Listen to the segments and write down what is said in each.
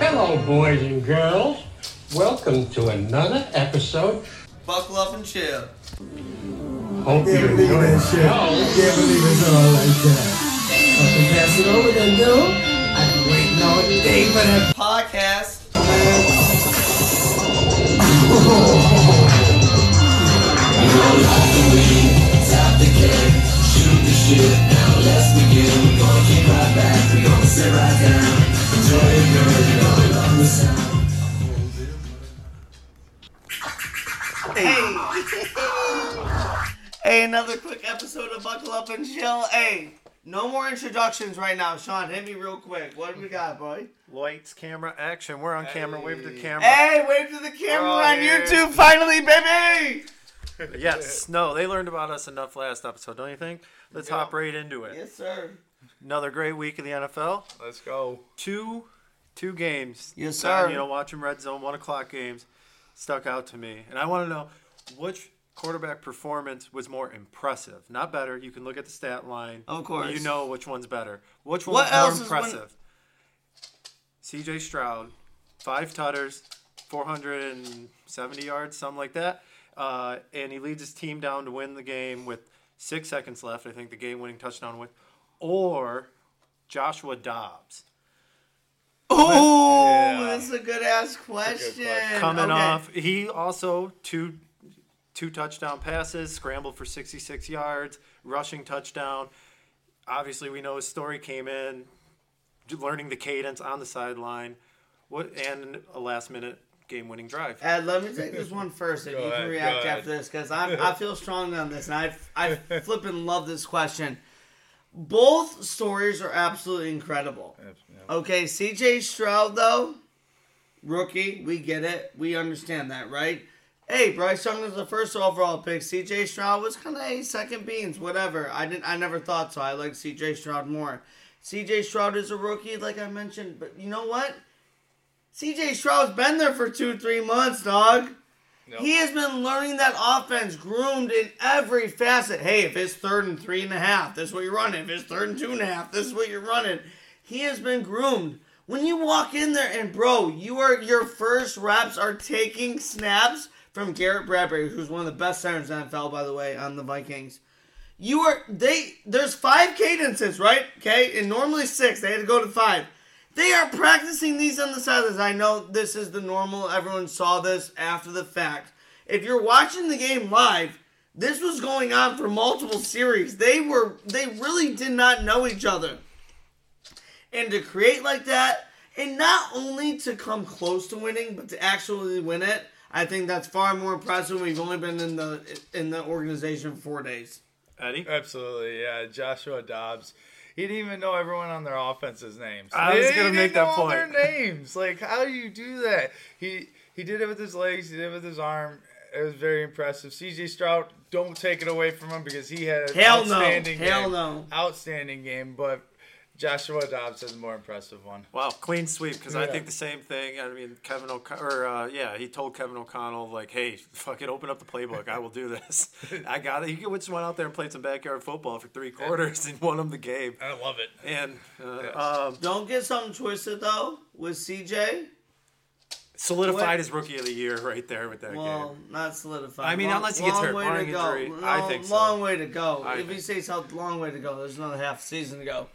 Hello, boys and girls. Welcome to another episode. Buckle up and chill. Hope you Can't believe enjoy that shit. show. Can't believe it's all like that. Fucking pass it over then, dude. I've been waiting all day for that. Podcast. Hey. hey, another quick episode of Buckle Up and Chill. Hey, no more introductions right now. Sean, hit me real quick. What do we got, boy? Lights, camera, action. We're on camera. Wave to the camera. Hey, wave to the camera We're on here. YouTube, finally, baby! Yes. No, they learned about us enough last episode, don't you think? Let's hop right into it. Yes, sir. Another great week in the NFL. Let's go. Two, two games. Yes, sir. You know, watching red zone one o'clock games stuck out to me, and I want to know which quarterback performance was more impressive. Not better. You can look at the stat line. Of course. You know which one's better. Which one What was more impressive? C.J. Stroud, five tutters, 470 yards, something like that. Uh, and he leads his team down to win the game with six seconds left. I think the game-winning touchdown with, or Joshua Dobbs Oh, Yeah. that's a good ass question. coming Okay. off. He also two two touchdown passes, scrambled for 66 yards, rushing touchdown. Obviously, we know his story came in learning the cadence on the sideline, what and a last-minute game-winning drive. Ed, let me take this one first, and Go you can ahead, react after this because I I feel strongly on this, and I I flipping love this question. Both stories are absolutely incredible. Okay, C.J. Stroud though, rookie, we get it, we understand that, right? Hey, Bryce Young was the first overall pick. C.J. Stroud was kind of a second beans, whatever. I didn't, I never thought so. I like C.J. Stroud more. C.J. Stroud is a rookie, like I mentioned, but you know what? C.J. Stroud's been there for two, three months, dog. He has been learning that offense, groomed in every facet. Hey, if it's third and three and a half, this is what you're running. If it's third and two and a half, this is what you're running. He has been groomed. When you walk in there and bro, you are your first reps are taking snaps from Garrett Bradbury, who's one of the best centers in the NFL, by the way, on the Vikings. You are they there's five cadences, right? Okay, and normally six. They had to go to five. They are practicing these on the sidelines. I know this is the normal. Everyone saw this after the fact. If you're watching the game live, this was going on for multiple series. They were they really did not know each other. And to create like that, and not only to come close to winning, but to actually win it, I think that's far more impressive. We've only been in the in the organization for four days. Eddie, Absolutely, yeah. Joshua Dobbs. He didn't even know everyone on their offense's names. I was gonna make that know all Their point. names. Like, how do you do that? He he did it with his legs. He did it with his arm. It was very impressive. C.J. Stroud, don't take it away from him because he had an Hell no. Hell game. no. Outstanding game, but Joshua Dobbs is a more impressive one. wow, clean sweep. Because I think the same thing. I mean, Kevin O'Connell, or uh, yeah, he told Kevin O'Connell like, "Hey, fucking open up the playbook. I will do this. I got it." He just went out there and played some backyard football for three quarters and won him the game. I love it. And uh, um, Don't get something twisted though with CJ. solidified What? his rookie of the year right there with that Well, game. not solidified. I mean, Long- unless he gets long hurt, way barring to go. injury, I Long- think so. Long way to go. I if he stays healthy, long way to go. There's another half season to go.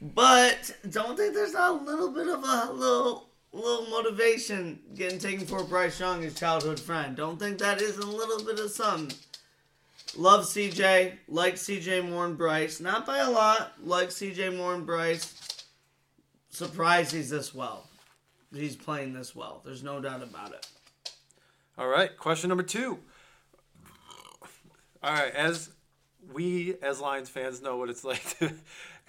But don't think there's not a little bit of a little little motivation getting taken for Bryce Young, his childhood friend. Don't think that is a little bit of something. Love CJ, like CJ more and Bryce, not by a lot. Like CJ more and Bryce. Surprised he's this well. He's playing this well. There's no doubt about it. All right, question number two. All right, as we as Lions fans know what it's like to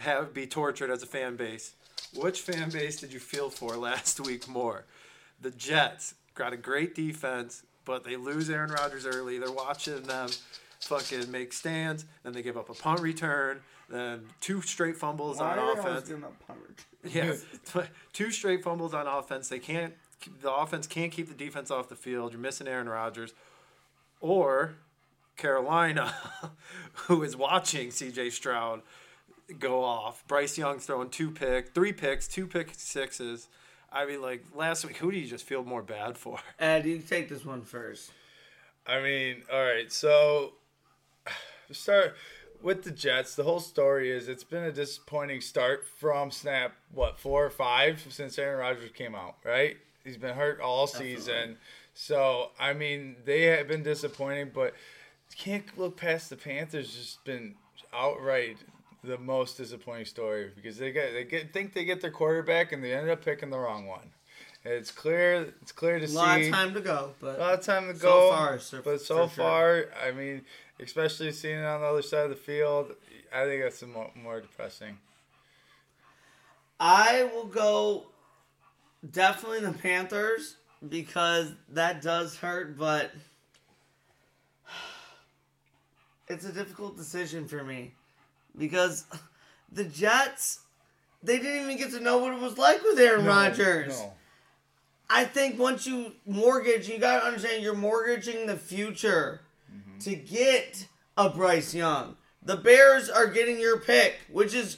have be tortured as a fan base. Which fan base did you feel for last week more? The Jets got a great defense, but they lose Aaron Rodgers early. They're watching them fucking make stands, then they give up a punt return, then two straight fumbles on offense. Yeah, two straight fumbles on offense. They can't. The offense can't keep the defense off the field. You're missing Aaron Rodgers, or Carolina, who is watching C.J. Stroud go off. Bryce Young throwing two pick, three picks, two pick sixes. I mean, like last week, who do you just feel more bad for? Ed, you take this one first. I mean, all right. So start with the Jets. The whole story is it's been a disappointing start from snap. What four or five since Aaron Rodgers came out, right? He's been hurt all season. So I mean, they have been disappointing, but can't look past the Panthers. Just been outright the most disappointing story because they get they get think they get their quarterback and they ended up picking the wrong one. It's clear. It's clear to see. A see. lot of time to go, but A lot of time to So go. far, sir, but so sure. far, I mean, especially seeing it on the other side of the field, I think that's more, more depressing. I will go definitely the Panthers because that does hurt, but it's a difficult decision for me because the Jets they didn't even get to know what it was like with Aaron Rodgers. No. I think once you mortgage, you gotta understand you're mortgaging the future mm-hmm. to get a Bryce Young. The Bears are getting your pick, which is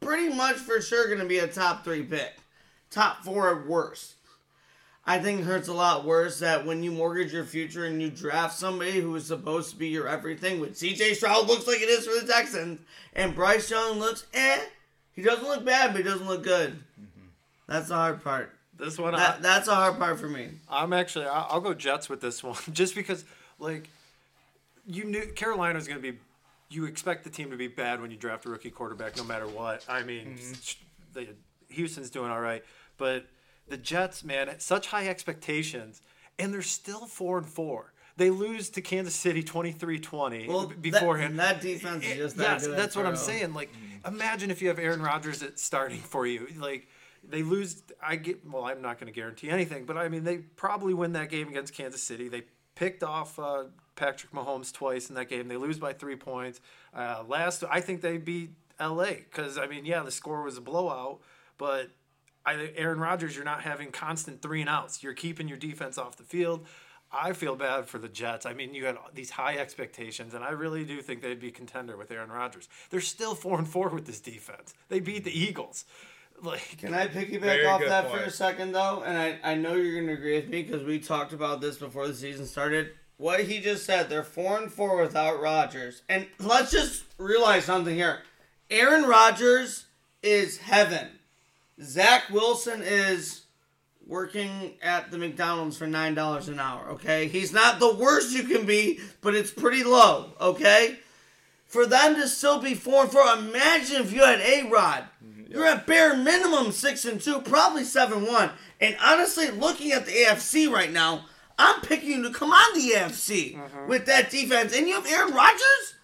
pretty much for sure gonna be a top three pick, top four at worst. I think it hurts a lot worse that when you mortgage your future and you draft somebody who is supposed to be your everything, which CJ Stroud looks like it is for the Texans, and Bryce Young looks eh. He doesn't look bad, but he doesn't look good. That's the hard part. This one, I, that's a hard part for me. I'm actually I'll, I'll go Jets with this one just because like you knew Carolina was going to be you expect the team to be bad when you draft a rookie quarterback no matter what. I mean, the, Houston's doing all right, but the Jets, man, at such high expectations and they're still 4 and 4. They lose to Kansas City 23-20 Well, beforehand. that, that defense is just that yes, that's what I'm saying. Like, imagine if you have Aaron Rodgers at starting for you. Like, they lose. I get. Well, I'm not going to guarantee anything, but I mean, they probably win that game against Kansas City. They picked off uh, Patrick Mahomes twice in that game. They lose by three points. Uh, last, I think they beat L.A. because I mean, yeah, the score was a blowout, but. I, Aaron Rodgers, you're not having constant three and outs. You're keeping your defense off the field. I feel bad for the Jets. I mean, you had these high expectations, and I really do think they'd be a contender with Aaron Rodgers. They're still four and four with this defense. They beat the Eagles. Like, Can I piggyback Very off good that for a second, though? And I, I know you're going to agree with me because we talked about this before the season started. What he just said, they're 4 and 4 without Rodgers. And let's just realize something here Aaron Rodgers is heaven, Zach Wilson is working at the McDonald's for $9 an hour, okay? He's not the worst you can be, but it's pretty low, okay? For them to still be 4 and 4, imagine if you had A Rod. Mm-hmm, You're at bare minimum 6 and 2, probably 7 1. And honestly, looking at the AFC right now, I'm picking you to come on the AFC mm-hmm. with that defense. And you have Aaron Rodgers?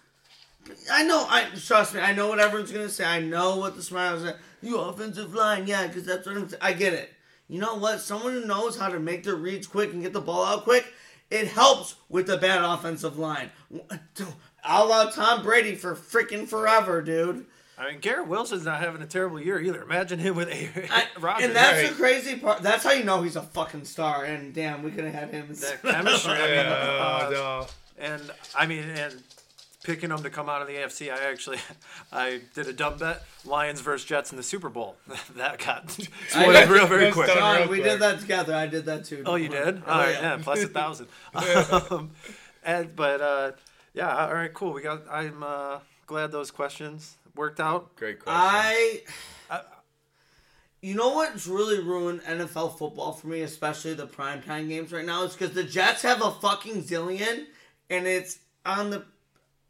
I know. I trust me. I know what everyone's gonna say. I know what the smiles are. You offensive line, yeah, because that's what I'm. saying. I get it. You know what? Someone who knows how to make their reads quick and get the ball out quick, it helps with the bad offensive line. A la Tom Brady for freaking forever, dude. I mean, Garrett Wilson's not having a terrible year either. Imagine him with Aaron I, Rodgers. and that's right. the crazy part. That's how you know he's a fucking star. And damn, we could have had him. that chemistry. I mean, uh, no. And I mean, and picking them to come out of the AFC, I actually, I did a dumb bet: Lions versus Jets in the Super Bowl. that got spoiled got- real very quick. done. John, real we quick. did that together. I did that too. Oh, you did? All right, yeah, plus a thousand. um, and but uh, yeah, all right, cool. We got. I'm uh, glad those questions worked out. Great question. I. You know what's really ruined NFL football for me, especially the primetime games right now, is because the Jets have a fucking zillion, and it's on the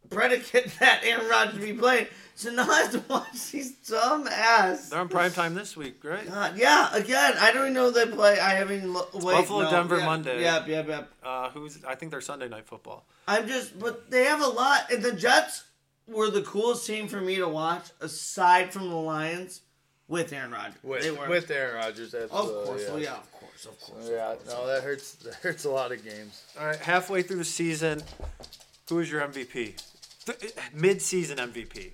predicate that Aaron Rodgers be playing. So now I have to watch these dumb ass. They're on prime time this week, right? God, yeah, again, I don't even know they play. I haven't even lo- wait, Buffalo, no, Denver, yeah, Monday. Yep, yep, yep. Uh, who's? I think they're Sunday night football. I'm just, but they have a lot, and the Jets were the coolest team for me to watch, aside from the Lions, with Aaron Rodgers. with, they were, with Aaron Rodgers, of absolutely. course, yeah. well, yeah, of course, of course. Yeah, no, that hurts. That hurts a lot of games. All right, halfway through the season, who is your MVP? Th- Mid-season MVP.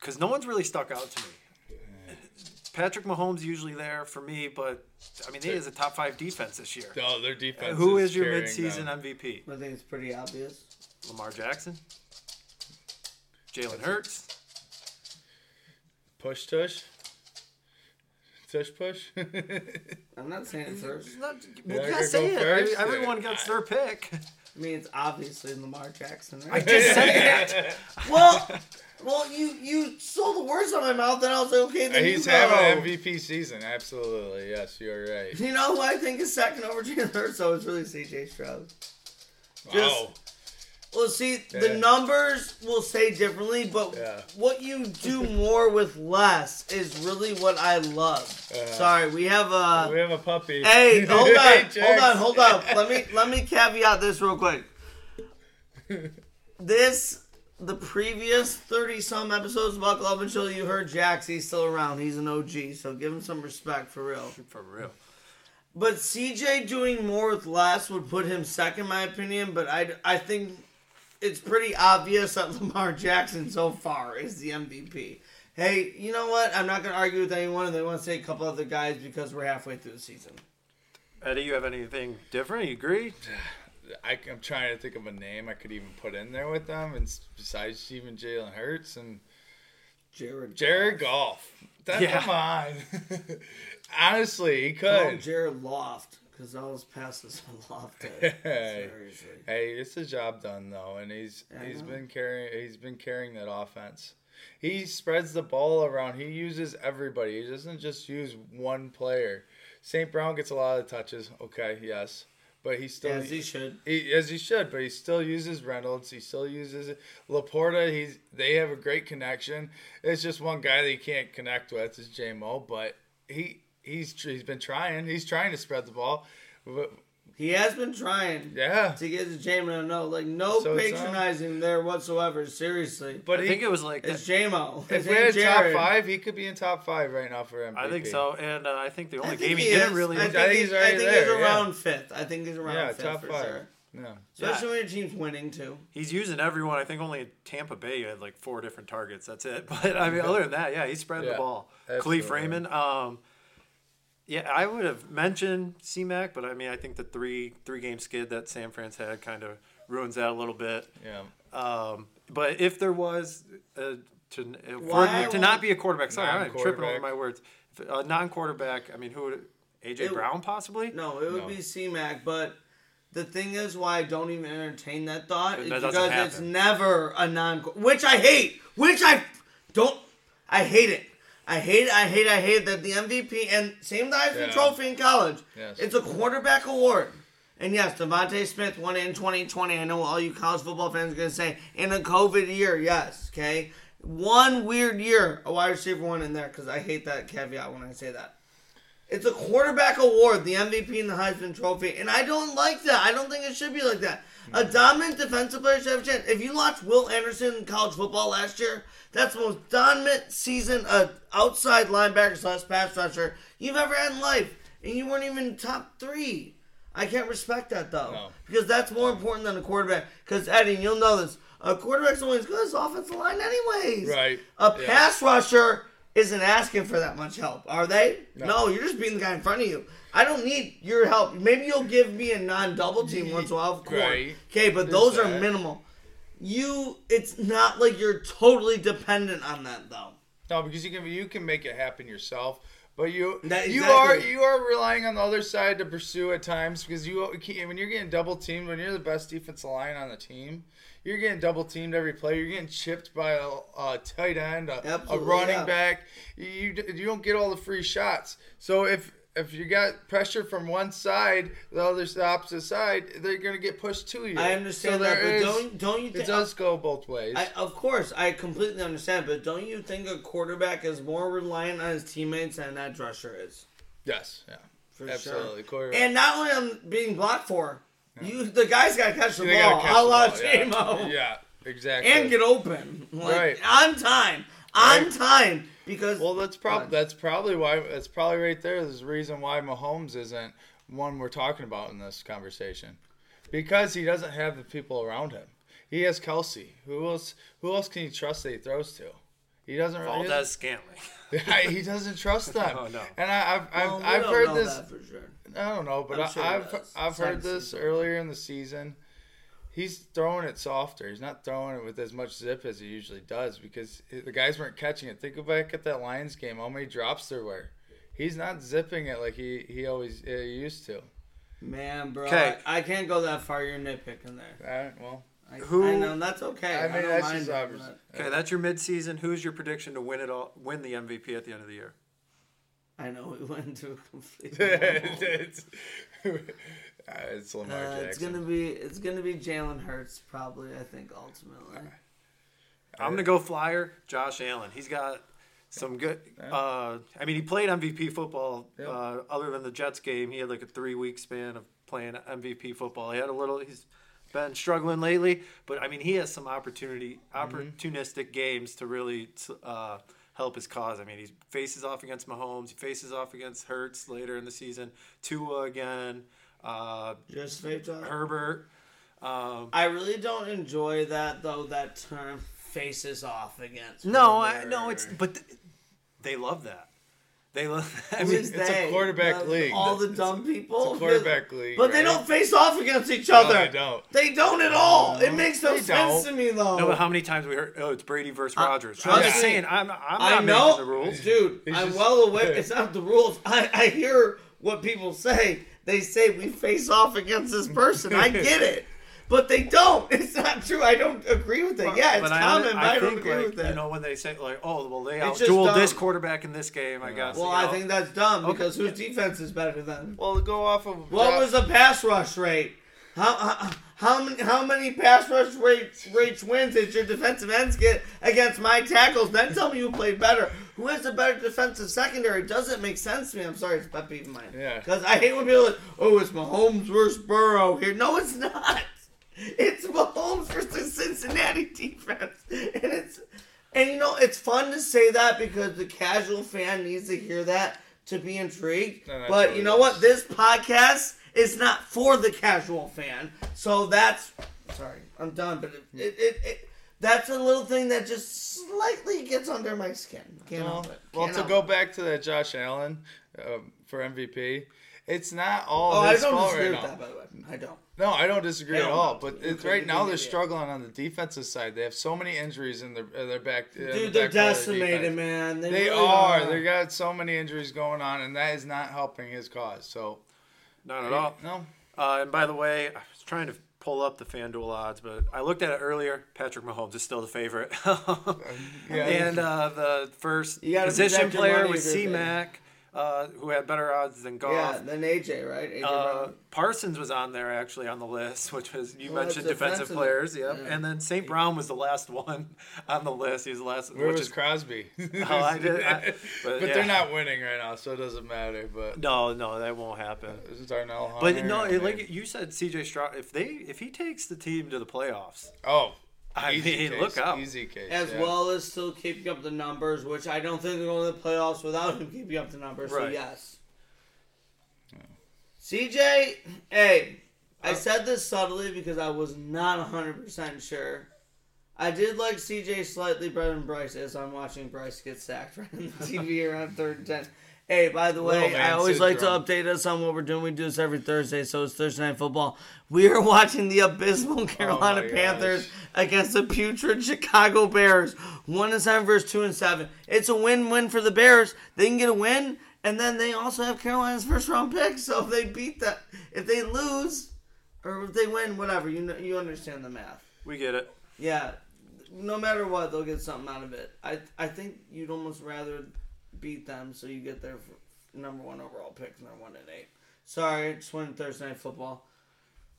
Because no one's really stuck out to me. Patrick Mahomes usually there for me, but I mean, he is a top five defense this year. No, their defense. Who is your carrying mid-season them. MVP? I think it's pretty obvious. Lamar Jackson, Jalen Hurts. Push tush. tush push. I'm not saying it first. It's not- Yeah, you I gotta say go it. First. everyone gets their pick. I mean, it's obviously Lamar Jackson. I just said that. well, well, you you stole the words out of my mouth, and I was like, okay, then He's you go. having an MVP season. Absolutely. Yes, you're right. You know who I think is second over Jalen Hurts? So it's really C.J. Stroud. Just- Wow. Well, see, the numbers will say differently, but Yeah. what you do more with less is really what I love. Uh, Sorry, we have a. We have a puppy. Hey, hold Hey, on, hold on, hold on. Let me let me caveat this real quick. This the previous thirty some episodes of Buckle Up and Chill, you heard Jax. He's still around. He's an OG, so give him some respect for real. For real. But CJ doing more with less would put him second, in my opinion. But I, I think it's pretty obvious that Lamar Jackson so far is the MVP. Hey, you know what? I'm not going to argue with anyone, and they want to say a couple other guys because we're halfway through the season. Eddie, you have anything different? You agree? I, am trying to think of a name I could even put in there with them, and besides even Jalen Hurts and Jared. Jared Goff. That, Yeah. Come on. Honestly, he Call him could. Jared Loft because all his passes are lofted. Hey. Seriously. Hey, it's a job done though, and he's I he's know. been carrying he's been carrying that offense. He spreads the ball around. He uses everybody. He doesn't just use one player. St. Brown gets a lot of touches. Okay, yes, but he still As he should. He, as he should, but he still uses Reynolds. He still uses Laporta. He's they have a great connection. It's just one guy that he can't connect with is Jamo, but he he's he's been trying. He's trying to spread the ball. But, He has been trying yeah, to get to Jamo. No, like no So um, patronizing there whatsoever. Seriously. but I he, think it was like It's Jamo. if we name's had top five, he could be in top five right now for MVP. I think so, and uh, I think the only think game he, he didn't really. I think, I think he's, he's I think there, he's yeah. around fifth. I think he's around Yeah, fifth top for five. sure. No. Especially when your team's winning too. He's using everyone. I think only Tampa Bay had like four different targets. That's it. But I mean, other than that, yeah, he's spreading Yeah, the ball. absolutely. Kalif Raymond. Um, yeah, I would have mentioned CMAC, but I mean, I think the three three game skid that San Fran's had kind of ruins that a little bit. Yeah. Um, but if there was uh, to uh, for, to not be a quarterback, sorry, I'm tripping over my words. If, a non-quarterback. I mean, who would AJ It- Brown possibly? No, it would No. be C-Mac, but the thing is why I don't even entertain that thought is That doesn't because it's never a non which I hate. Which I don't I hate it. I hate it, I hate I hate that the MVP and same the Heisman Yeah. Trophy in college. Yes. It's a quarterback award. And yes, DeVonta Smith won it in 2020. I know all you college football fans are going to say, in a COVID year, yes, okay? One weird year, a wide receiver won in there because I hate that caveat when I say that. It's a quarterback award, the MVP and the Heisman Trophy, and I don't like that. I don't think it should be like that. A dominant defensive player should have a chance. If you watched Will Anderson in college football last year, that's the most dominant season, uh, outside linebacker slash pass rusher you've ever had in life, and you weren't even top three. I can't respect that though, No. because that's more important than a quarterback. Because Eddie, you'll know this: a quarterback's only as good as the offensive line, anyways. Right. A Yeah. pass rusher isn't asking for that much help, are they? No. No. you're just being the guy in front of you. I don't need your help. Maybe you'll give me a non-double team once in a while, of course. Right. Okay, but There's those are minimal. You, it's not like you're totally dependent on that though. No, because you can you can make it happen yourself, but you That- you exactly. are you are relying on the other side to pursue at times because you when you're getting double teamed when you're the best defensive line on the team, you're getting double teamed every play. You're getting chipped by a, a tight end, a, a running yeah. back. You you don't get all the free shots. So if if you got pressure from one side, the other the opposite side, they're gonna get pushed to you. I understand So that, but is- don't don't you it does go both ways. I, of course, I completely understand, but don't you think a quarterback is more reliant on his teammates than that rusher is? yes, yeah, For absolutely. sure. And not only on being blocked for, you the guys got to catch the They ball, gotta catch a the la ball, yeah. Yeah, exactly. and get open, like, Right. on time, on Right. time, because well, that's probably uh, that's probably why that's probably right there. There's the reason why Mahomes isn't one we're talking about in this conversation, because he doesn't have the people around him. He has Kelce. Who else? Who else can he trust that he throws to? He doesn't. he Valdez doesn't- Scantling. he doesn't trust them. Oh, no. And I, I've I've, Well, we I've don't heard know this. that for sure. I don't know, but I'm I, sure he I've. I've heard this season. earlier in the season. He's throwing it softer. He's not throwing it with as much zip as he usually does because the guys weren't catching it. Think back at that Lions game. How many drops there were? he's not zipping it like he he always uh, used to. Man, bro, Okay. I, I can't go that far. You're nitpicking there. All right, well, I, Who- I know that's okay. I mean, don't that's mind just obvious. that. Okay, that's your midseason. Who's your prediction to win it all? Win the MVP at the end of the year? I know we went to a complete. it's, uh, it's Lamar Uh, Jackson. it's gonna be it's gonna be Jalen Hurts probably. I think ultimately. I'm gonna go flyer. Josh Allen. He's got some good. Uh, I mean, he played MVP football. Yeah. Uh, other than the Jets game, he had like a three week span of playing MVP football. He had a little. He's been struggling lately, but I mean, he has some opportunity, opportunistic games to really uh, help his cause. I mean, he faces off against Mahomes. He faces off against Hurts later in the season. Tua again. Uh, Just fake job. Herbert. Um, I really don't enjoy that though. That term faces off against. no, I, no, it's but th- they love that. They love. I mean, is it's a quarterback The- league. All the dumb people. It's a quarterback league, But they don't face off against each No, other. they don't. They don't at all. It makes no sense don't. to me though. No, but how many times we heard? Oh, it's Brady versus Rodgers. I'm trust just saying, I'm, I'm I not know, making the rules. dude. He's I'm just- well aware. It's not the rules. I, I hear what people say. They say we face off against this person. I get it, but they don't. It's not true. I don't agree with it. Yeah, it's but common, but I, don't agree like, with it. You know, when they say like, oh, well, they It's just outdueled this quarterback in this game, I guess. well, you I know. think that's dumb Okay. because whose defense is better than? Well, go off of What Josh- was the pass rush rate? How, how, how many how many pass rush rate rates wins did your defensive ends get against my tackles? Then tell me who played better. Who has a better defensive secondary? Doesn't make sense to me. I'm sorry, it's pet peeve of mine. Yeah. Because I hate when people are like, oh, it's Mahomes versus Burrow here. No, it's not. It's Mahomes versus Cincinnati defense, and it's and you know it's fun to say that because the casual fan needs to hear that to be intrigued. No, but you know is. what? This podcast is not for the casual fan, so that's sorry. I'm done, but it, it, it, it that's a little thing that just slightly gets under my skin. Can't Well, help it. Can't to help go it. back to that Josh Allen um, for MVP, it's not all Oh, I don't fault disagree right with now. that, by the way. I don't. No, I don't disagree Hell at all. But it's, right now they're struggling on the defensive side. They have so many injuries in their in their back. in the Dude, they're back part of their decimated, man. They, They really are. are. They got so many injuries going on, and that is not helping his cause. So not at all. no. Uh, and by the way, I was trying to pull up the FanDuel odds, but I looked at it earlier. Patrick Mahomes is still the favorite. And uh, the first position player was C. Mac, uh, who had better odds than Yeah, Goff. then AJ, right? AJ Uh, Parsons was on there actually on the list, which was you Well, mentioned defensive defensive. players, yep. Yeah. And then St. Brown was the last one on the list. He was the last, Where which was is Crosby? Oh, I did- I- but but, they're not winning right now, so it doesn't matter. But no, no, that won't happen. this is Darnell Hunter. But no, I it, mean- like you said, C.J. Stroud. If they if he takes the team to the playoffs, oh, I easy mean, case, look out. easy case. As yeah. well as still keeping up the numbers, which I don't think they're going to the playoffs without him keeping up the numbers. So Right. yes. CJ, hey, I Uh, said this subtly because I was not hundred percent sure. I did like CJ slightly better than Bryce as I'm watching Bryce get sacked right on the TV around third and ten. Hey, by the way, I always like to update us on what we're doing. We do this every Thursday, so it's Thursday Night Football. We are watching the abysmal oh Carolina Oh Panthers gosh. against the putrid Chicago Bears. One and seven versus two and seven. It's a win-win for the Bears. They can get a win, and then they also have Carolina's first round pick. So if they beat that, if they lose, or if they win, whatever, you know, you understand the math. we get it. Yeah, no matter what, they'll get something out of it. I I think you'd almost rather beat them so you get their number one overall pick and they're one and eight. Sorry, just went Thursday night football.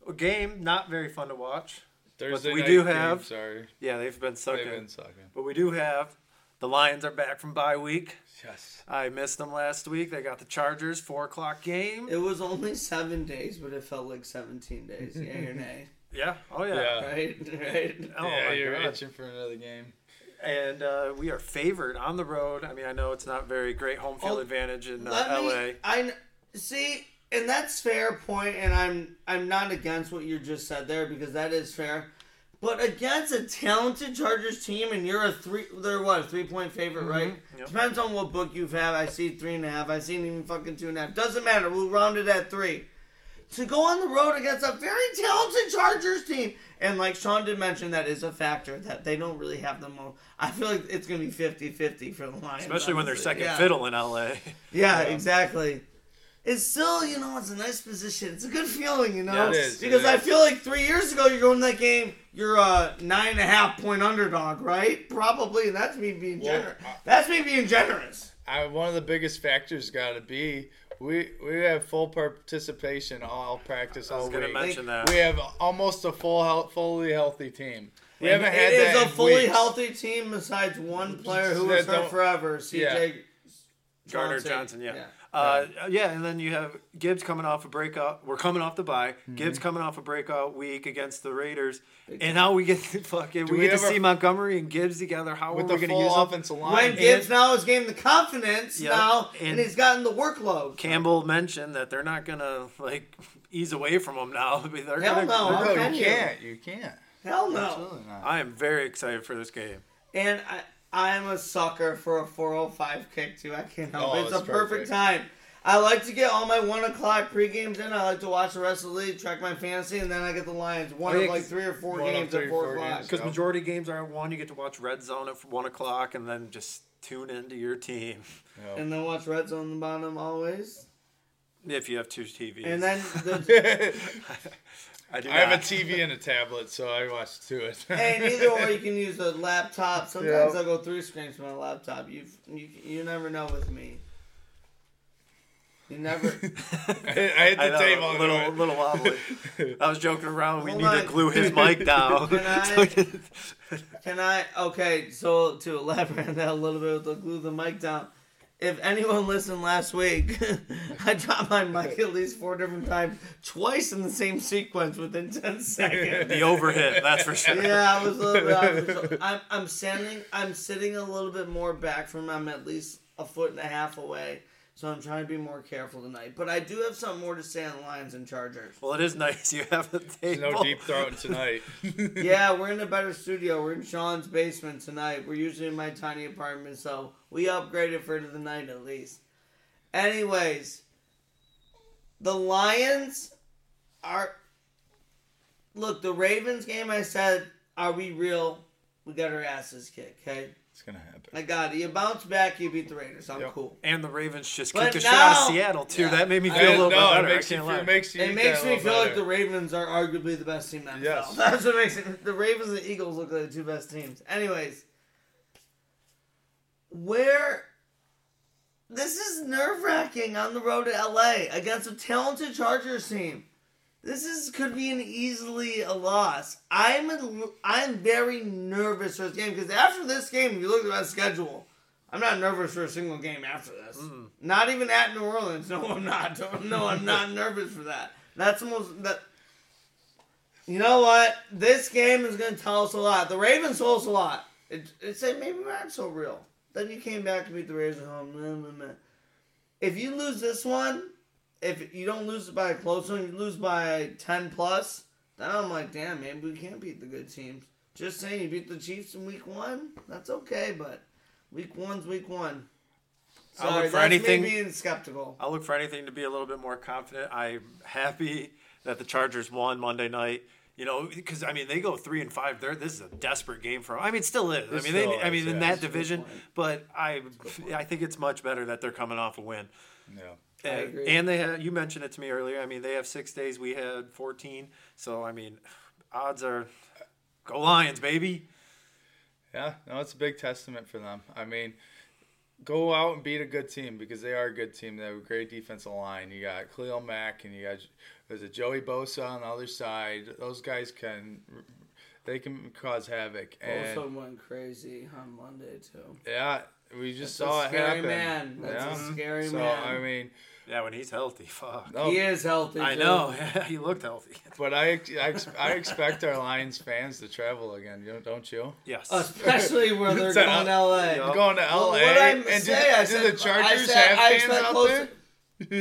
A game not very fun to watch. Thursday we night do game, have- Sorry, Yeah, they've been sucking. they've been sucking. But we do have the Lions are back from bye week. Yes. I missed them last week. They got the Chargers four o'clock game. It was only seven days, but it felt like seventeen days. Yeah or nay? Yeah. Oh yeah. Yeah. Right, right. Oh yeah, my you're God. itching for another game. And uh, we are favored on the road. I mean, I know it's not very great home field Oh, advantage in uh, LA. me. I see, and that's fair point, and I'm I'm not against what you just said there because that is fair. But against a talented Chargers team, and you're a three, they're what a three point favorite, right? Mm-hmm. Yep. Depends on what book you've had. I see three and a half. I seen even fucking two and a half. Doesn't matter. We'll round it at three. To go on the road against a very talented Chargers team. And like Sean did mention, that is a factor that they don't really have the most. I feel like it's going to be 50 50 for the Lions. Especially when they're second yeah. fiddle in LA. Yeah, exactly. It's still, you know, it's a nice position. It's a good feeling, you know. Yeah, it is, it because I feel like three years ago, you're going to that game, you're a nine and a half point underdog, right? Probably, and that's me being Well, generous. That's me being generous. I, one of the biggest factors got to be we we have full participation all practice I all was gonna week. mention that. We have almost a full health, fully healthy team. We haven't it had is that a in fully weeks. healthy team besides one player who was That hurt don't- forever, CJ Gardner Johnson, yeah. Uh, yeah, and then you have Gibbs coming off a breakout. We're coming off the bye. Mm-hmm. Gibbs coming off a breakout week against the Raiders, and now we get fucking we, we get to see Montgomery and Gibbs together. How with are the we going to full use them? offensive line. When Gibbs now has gained the confidence Yeah, now, and, and- he's gotten the workload. Campbell mentioned that they're not going to like ease away from him now. They're Hell gonna, no. no, How can you you? can't. You can't. Hell no. Absolutely not. I am very excited for this game. And I, I'm a sucker for a 405 kick too. I can't help Oh, it. It's a perfect perfect. time. I like to get all my one o'clock pre games in. I like to watch the rest of the league, track my fantasy, and then I get the Lions. One Oh, yeah, of like 'cause- three or four One of games three, at four four o'clock. Because Yeah. majority of games are at one, you get to watch Red Zone at one o'clock, and then just tune into your team No. And then watch Red Zone on the bottom always. if you have two TVs. And then the, I I do have a. TV and a tablet, so I watch to it. and either or you can use a laptop. Sometimes Yeah. I'll go three screens from my laptop. You you you never know with me. You never. I, I hit I the know, table. a little, went- little wobbly. I was joking around. We Hold need on. to glue his mic down. Can I- Can I? Okay, so to elaborate on that a little bit, to glue the mic down. If anyone listened last week, I dropped my mic at least four different times, twice in the same sequence within ten seconds. the overhit, that's for sure. Yeah, I was a little bit. I was, I'm, I'm standing. I'm sitting a little bit more back from. I'm at least a foot and a half away, so I'm trying to be more careful tonight. But I do have something more to say on the Lions and Chargers. Well, it is nice you have a There's table. no deep throat tonight. yeah, we're in a better studio. We're in Sean's basement tonight. We're usually in my tiny apartment, so we upgraded for the night at least. Anyways, the Lions are. Look, the Ravens game. I said, "Are we real?" We got our asses kicked. Okay, It's gonna happen. I got it. You bounce back, you beat the Raiders. I'm Yep. cool. And the Ravens just But kicked the shit out of Seattle too. Yeah. That made me feel I- a little no, bit better. It makes, I you, can't feel- lie. it makes you. It makes me little feel like the Ravens are arguably the best team in the NFL. Yes. That's what makes it. The Ravens and the Eagles look like the two best teams. Anyways, where this is nerve wracking on the road to LA against a talented Chargers team. This is could be an easily a loss. I'm a, I'm very nervous for this game because after this game, if you look at my schedule, I'm not nervous for a single game after this. Mm-hmm. Not even at New Orleans. No, I'm not. No, I'm not nervous for that. That's the most that. You know what? This game is going to tell us a lot. The Ravens told us a lot. It, it said maybe we're not so real. Then you came back to beat the Raiders at home. If you lose this one, if you don't lose it by a close one, you lose by 10 plus, then I'm like, damn, maybe we can't beat the good teams. Just saying, you beat the Chiefs in week one, that's okay, but week one's week one. I'll Sorry, look for that's anything- me being skeptical. I'll look for anything to be a little bit more confident. I'm happy that the Chargers won Monday night. You know, because I mean they go three and five. They're this is a desperate game for them. I mean, it still is. I mean, they, still I is, mean in that That's a good division, but I, I think it's much better that they're coming off a win. Yeah. I And, agree. and they have, you mentioned it to me earlier. I mean, they have six days. We had 14. So, I mean, odds are go Lions, baby. Yeah, no, it's a big testament for them. I mean, go out and beat a good team because they are a good team. They have a great defensive line. You got Khalil Mack and you got there's a Joey Bosa on the other side. Those guys can they can cause havoc. And Also went crazy on Monday, too. yeah, we just That's saw a it scary happen. man. That's a yeah. scary so, man. I mean, Yeah, when he's healthy, fuck. no, He is healthy. I too. know. he looked healthy. but I, I I expect our Lions fans to travel again. You know, don't you? Yes. Especially where they're It's going to L- LA. Yeah. Going to Well, LA what I and do, say, I do said- the I Chargers said- have I fans out close there?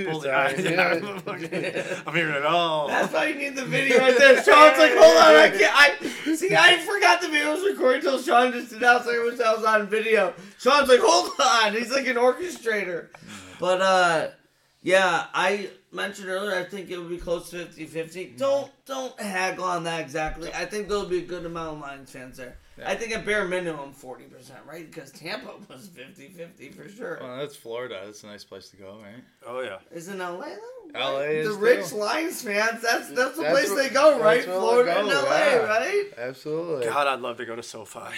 Pulled the Sorry. eyes. I'm hearing it all. That's why you need the video right there. Sean's like, hold on, I can't. I see. I forgot the video was recording until Sean just announced I wish I was on video. Sean's like, hold on. He's like an orchestrator. But uh, Yeah, I mentioned earlier. I think it would be close to 50-50. Mm-hmm. Don't don't haggle on that exactly. I think there'll be a good amount of Lions fans there. I think at bare minimum forty percent, right? Because Tampa was 50-50 for sure. Well, that's Florida. That's a nice place to go, right? Oh yeah. Isn't LA though? LA is the rich too. Lions fans. That's that's the That's place where- they go, right? that's where they'll Florida and go, LA, yeah. right? Absolutely. God, I'd love to go to SoFi.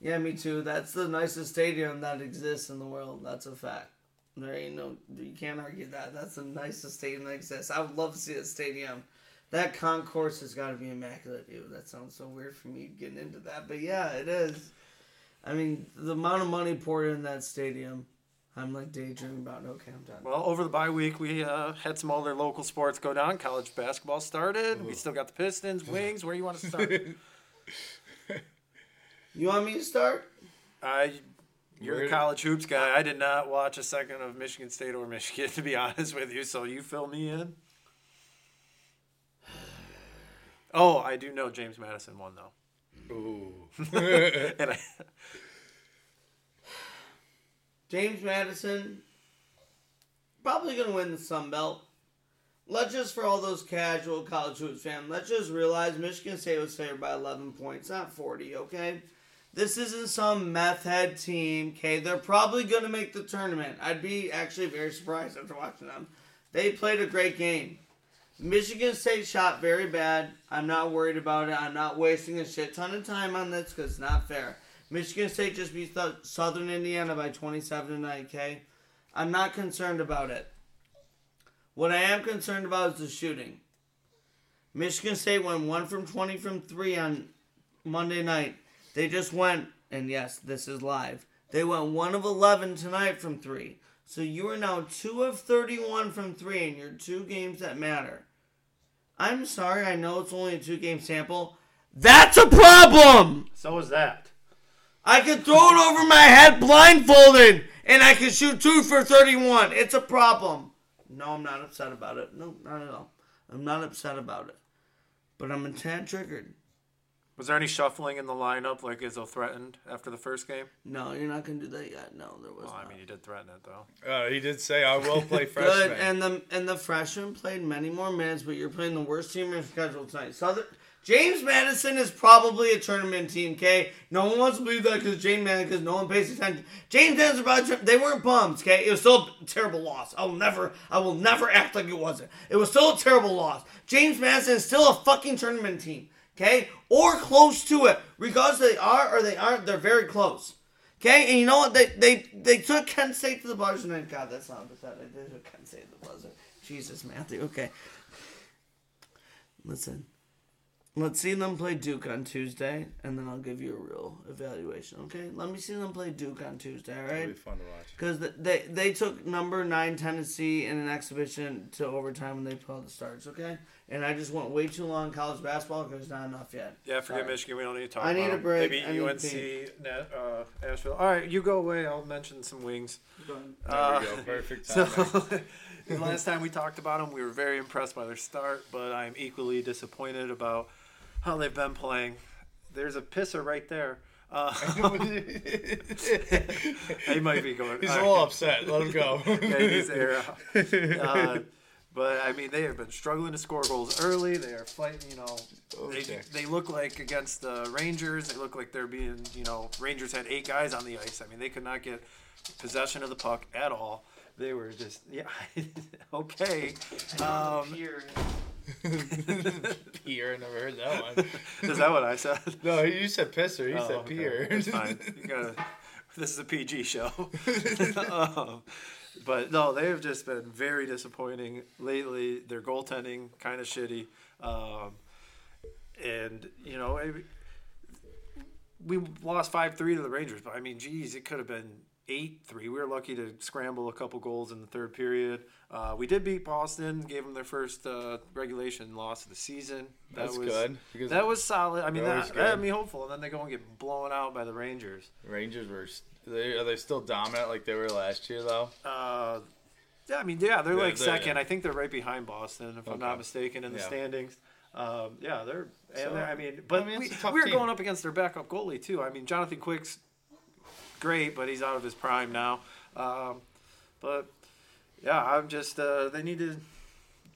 Yeah, me too. That's the nicest stadium that exists in the world. That's a fact. There ain't no, you can't argue that. That's the nicest stadium that exists. I would love to see that stadium. That concourse has got to be immaculate. Ew, that sounds so weird for me getting into that, but yeah, it is. I mean, the amount of money poured in that stadium, I'm like daydreaming about. Okay, I'm done. Well, over the bye week, we uh, had some other local sports go down. College basketball started. We still got the Pistons, Wings. Where you want to start? You want me to start? I, you're Where- college hoops guy. I did not watch a second of Michigan State or Michigan, to be honest with you. So you fill me in. Oh, I do know James Madison won though, Ooh. and I, James Madison probably gonna win the Sun Belt. Let's just for all those casual college hoops fans, let's just realize Michigan State was favored by 11 points, not 40. Okay, this isn't some meth head team. Okay, they're probably gonna make the tournament. I'd be actually very surprised after watching them. They played a great game. Michigan State shot very bad. I'm not worried about it. I'm not wasting a shit ton of time on this because it's not fair. Michigan State just beat Southern Indiana by 27 tonight, okay? I'm not concerned about it. What I am concerned about is the shooting. Michigan State went 1 from 20 from 3 on Monday night. They just went, and yes, this is live. They went 1 of 11 tonight from 3. So you are now 2 of 31 from 3 in your two games that matter. I'm sorry, I know it's only a two game sample. That's a problem! so is that. I can throw it over my head blindfolded and I can shoot two for 31. It's a problem. No, I'm not upset about it. No, not at all. I'm not upset about it. But I'm a tad triggered. Was there any shuffling in the lineup like Izzo threatened after the first game? No, you're not going to do that yet. No, there was Well, I mean, you did threaten it though. Uh, he did say, "I will play freshman." Good, and the and the freshmen played many more minutes, but you're playing the worst team in your schedule tonight. Southern James Madison is probably a tournament team. Okay, no one wants to believe that because James Madison, because no one pays attention. James Madison, about to- they weren't bums. Okay, it was still a terrible loss. I will never, I will never act like it wasn't. It was still a terrible loss. James Madison is still a fucking tournament team. Okay, or close to it. Regardless, they are or they aren't. They're very close. Okay, and you know what? They they they took Kent State to the buzzer. And God, that's not pathetic. They took Kent State to the buzzer. Jesus, Matthew. Okay. Listen, let's see them play Duke on Tuesday, and then I'll give you a real evaluation. Okay, let me see them play Duke on Tuesday. All It'll be right. fun to watch. Because they they took number nine Tennessee in an exhibition to overtime when they pulled the starts. Okay, and I just went way too long in college basketball because not enough yet. Yeah, forget Sorry. Michigan. We don't need to talk I about need a break. Maybe I UNC, Net, uh, Asheville. All right, you go away. I'll mention some wings. There Uh, we go. Perfect So, timing. the last time we talked about them, we were very impressed by their start, but I'm equally disappointed about how they've been playing. There's a pisser right there. Uh, he might be going. He's a little right. upset. Let him go. Yeah, he's there. Uh, but I mean, they have been struggling to score goals early. They are fighting. You know, they, they look like against the Rangers. They look like they're being. You know, Rangers had eight guys on the ice. I mean, they could not get possession of the puck at all. They were just yeah. okay. Um, Pier, never heard that one. is that what I said? No, you said pisser. He Oh, said okay. pier. It's fine. You gotta. This is a PG show. um, but no, they have just been very disappointing lately. Their goaltending kind of shitty, um, and you know we lost five three to the Rangers. But I mean, geez, it could have been eight three. We were lucky to scramble a couple goals in the third period. Uh, we did beat Boston, gave them their first uh, regulation loss of the season. That That's was, good. Because That was solid. I mean, That that, had me hopeful, and then they go and get blown out by the Rangers. Rangers were. They, are they still dominant like they were last year though? Uh, yeah, I mean, yeah, they're Yeah, like they're- second. I think they're right behind Boston, if I'm not mistaken, in the Yeah. standings. Um, yeah, they're. And So, they're I mean, but I mean, we, we were going up against their backup goalie too. I mean, Jonathan Quick's great, but he's out of his prime now. Um, but Yeah, I'm just. Uh, they need to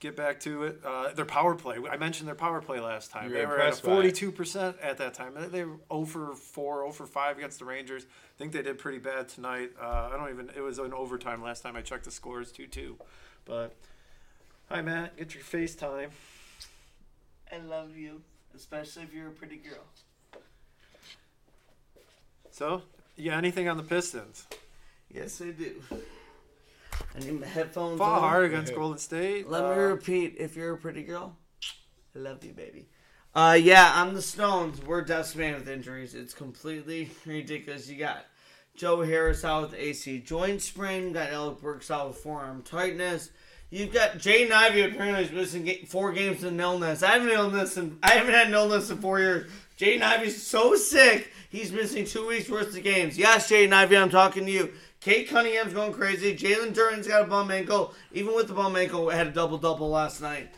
get back to it. Uh, their power play. I mentioned their power play last time. You they were were at impressed by it. 42 percent at that time. They- They were 0 for 4, over 5 against the Rangers. I think they did pretty bad tonight. Uh, I don't even. It was an overtime last time I checked the scores, 2-2. But hi Matt, get your FaceTime. I love you, especially if you're a pretty girl. So yeah, anything on the Pistons? Yes, I do. I need my headphones Fought on. hard against Golden State. Let me Uh, repeat. If you're a pretty girl, I love you, baby. Uh, yeah, on the Stones, we're decimated with injuries. It's completely ridiculous. You got Joe Harris out with AC joint sprain. You got Alec Burks out with forearm tightness. You've got Jay Ivey apparently is missing four games an illness. I haven't illness in, I haven't had an illness in four years. Jay Ivey's so sick he's missing two weeks worth of games. Yes, Jay Ivey, I'm talking to you. Cade Cunningham's going crazy. Jalen Duren's got a bum ankle. Even with the bum ankle, had a double double last night.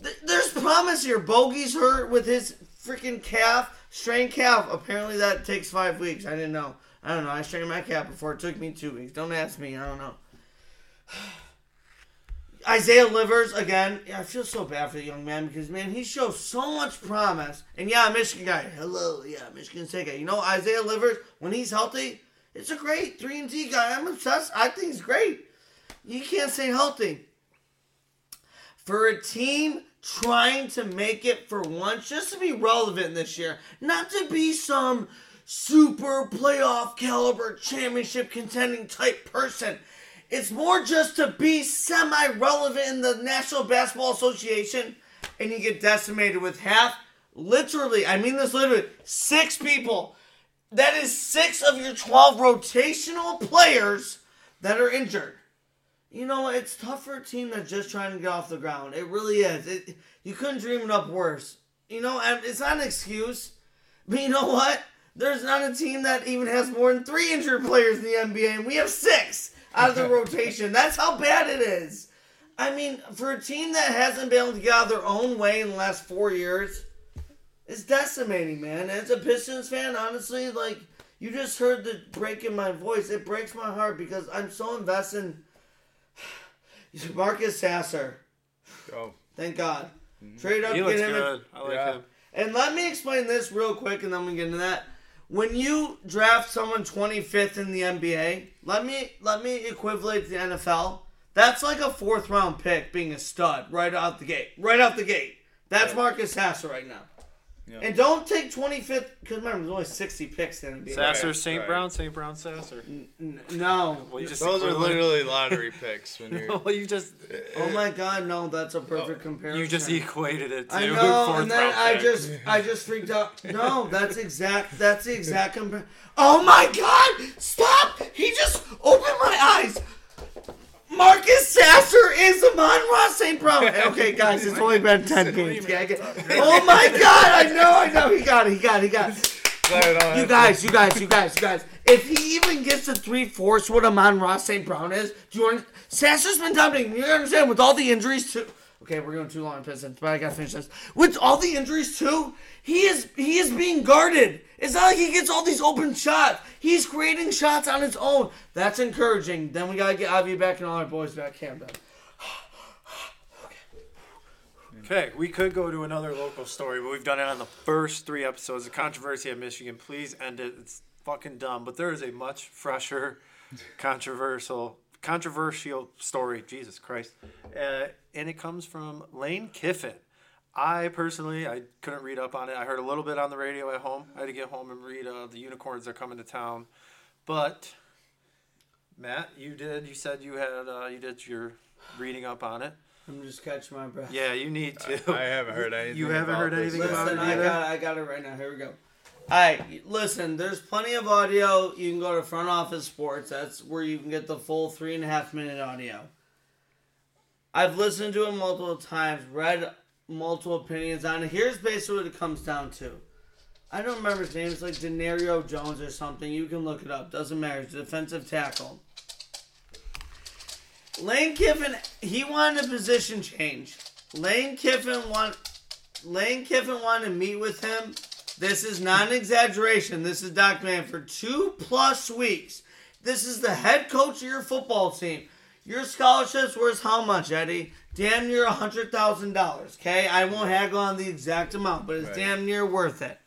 Th- There's promise here. Bogey's hurt with his freaking calf, strained calf. Apparently that takes five weeks. I didn't know. I don't know. I strained my calf before. It took me two weeks. Don't ask me. I don't know. Isaiah Livers again. Yeah, I feel so bad for the young man because man, he shows so much promise. And yeah, Michigan guy. Hello, yeah, Michigan State guy. You know Isaiah Livers when he's healthy, it's a great three and D guy. I'm obsessed. I think he's great. You can't say healthy for a team trying to make it for once, just to be relevant this year, not to be some super playoff caliber championship contending type person. It's more just to be semi relevant in the National Basketball Association, and you get decimated with half, literally, I mean this literally, six people. That is six of your 12 rotational players that are injured. You know, it's tough for a team that's just trying to get off the ground. It really is. It, you couldn't dream it up worse. You know, and it's not an excuse. But you know what? There's not a team that even has more than three injured players in the NBA, and we have six out of the rotation. That's how bad it is. I mean, for a team that hasn't been able to get out of their own way in the last four years, it's decimating, man. As a Pistons fan, honestly, like, you just heard the break in my voice. It breaks my heart because I'm so invested in Marcus Sasser. Oh, Thank God. Mm-hmm. Trade up, He get looks him. in- good. I like Yeah. him. and let me explain this real quick and then we get into that. When you draft someone 25th in the NBA, let me let me equivalent the NFL. That's like a fourth round pick being a stud right out the gate. Right out the gate. That's Marcus Sasser right now. Yeah. And don't take 25th because remember there's only 60 picks in the NBA. Sasser, Right, St. right. Brown, St. Brown, Sasser. N- no. Well, just those are literally lottery picks when you're. well, you just uh, Oh my God, no! That's a perfect oh, comparison. you just equated it to I know, fourth and then I pick. just, I just freaked out. No, that's exact. That's the exact compare. Oh my God! Stop! He just opened my eyes. Marcus Sasser is Amon Ross St. Brown. Okay, guys, it's only been ten games. Okay, get- Oh my God! I know, I know. He got it. He got it. He got it. You guys, you guys, you guys, you guys. If he even gets to three fourths what Amon-Ra St. Brown is, do you understand? Sasser's been dominating. You understand? With all the injuries too. Okay, we're going too long on Pistons, but I gotta finish this. With all the injuries too, he is he is being guarded. It's not like he gets all these open shots. He's creating shots on his own. That's encouraging. Then we gotta get Avi back and all our boys back Camden. Okay, we could go to another local story, but we've done it on the first three episodes. The controversy at Michigan. Please end it. It's fucking dumb. But there is a much fresher, controversial, controversial story. Jesus Christ, uh, and it comes from Lane Kiffin. I personally, I couldn't read up on it. I heard a little bit on the radio at home. I had to get home and read uh, the unicorns are coming to town. But Matt, you did. You said you had. Uh, you did your reading up on it. I'm just catching my breath. Yeah, you need to. I haven't heard anything. You haven't about heard this. anything about Listen, it I got, I got it right now. Here we go. All right, listen. There's plenty of audio. You can go to Front Office Sports. That's where you can get the full three and a half minute audio. I've listened to it multiple times, read multiple opinions on it. Here's basically what it comes down to. I don't remember his name. It's like Denario Jones or something. You can look it up. Doesn't matter. It's a defensive tackle. Lane Kiffin, he wanted a position change. Lane Kiffin want Lane Kiffin wanted to meet with him. This is not an exaggeration. This is documented for two plus weeks. This is the head coach of your football team. Your scholarship's worth how much, Eddie? Damn near a hundred thousand dollars. Okay, I won't haggle on the exact amount, but it's Right. damn near worth it.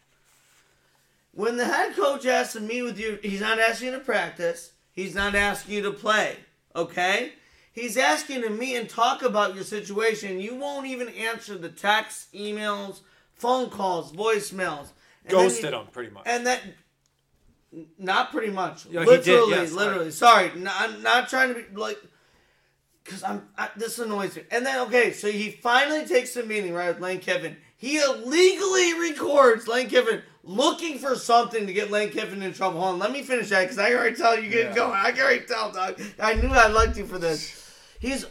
When the head coach asks to meet with you, he's not asking you to practice. He's not asking you to play. Okay? He's asking to meet and talk about your situation. You won't even answer the texts, emails, phone calls, voicemails. And Ghosted you- him pretty much. and that not pretty much Yeah, he did, literally yes, literally sorry no, i'm not trying to be like because i'm I, this annoys me and then okay so he finally takes the meeting right with lane kiffin he illegally records lane kiffin looking for something to get lane kiffin in trouble hold on let me finish that because i can already tell you get Yeah. going i can already tell dog i knew i liked you for this he's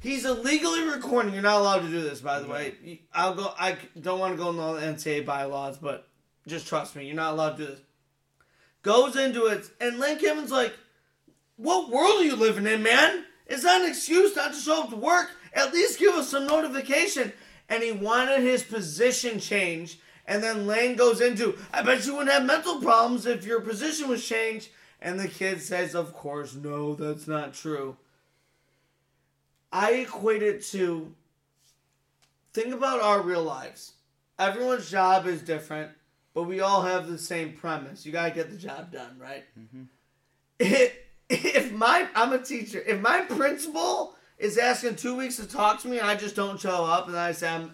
He's illegally recording. You're not allowed to do this, by the way. I'll go. I don't want to go in the NCAA bylaws, but just trust me. You're not allowed to do this goes into it, and Lane Kiffin's like, "What world are you living in, man? It's not an excuse not to show up to work. At least give us some notification." And he wanted his position changed, and then Lane goes into, "I bet you wouldn't have mental problems if your position was changed." And the kid says, "Of course, no, that's not true." I equate it to think about our real lives. Everyone's job is different but we all have the same premise. You gotta get the job done, right? Mm-hmm. If, if my I'm a teacher, if my principal is asking two weeks to talk to me and I just don't show up and I say I'm,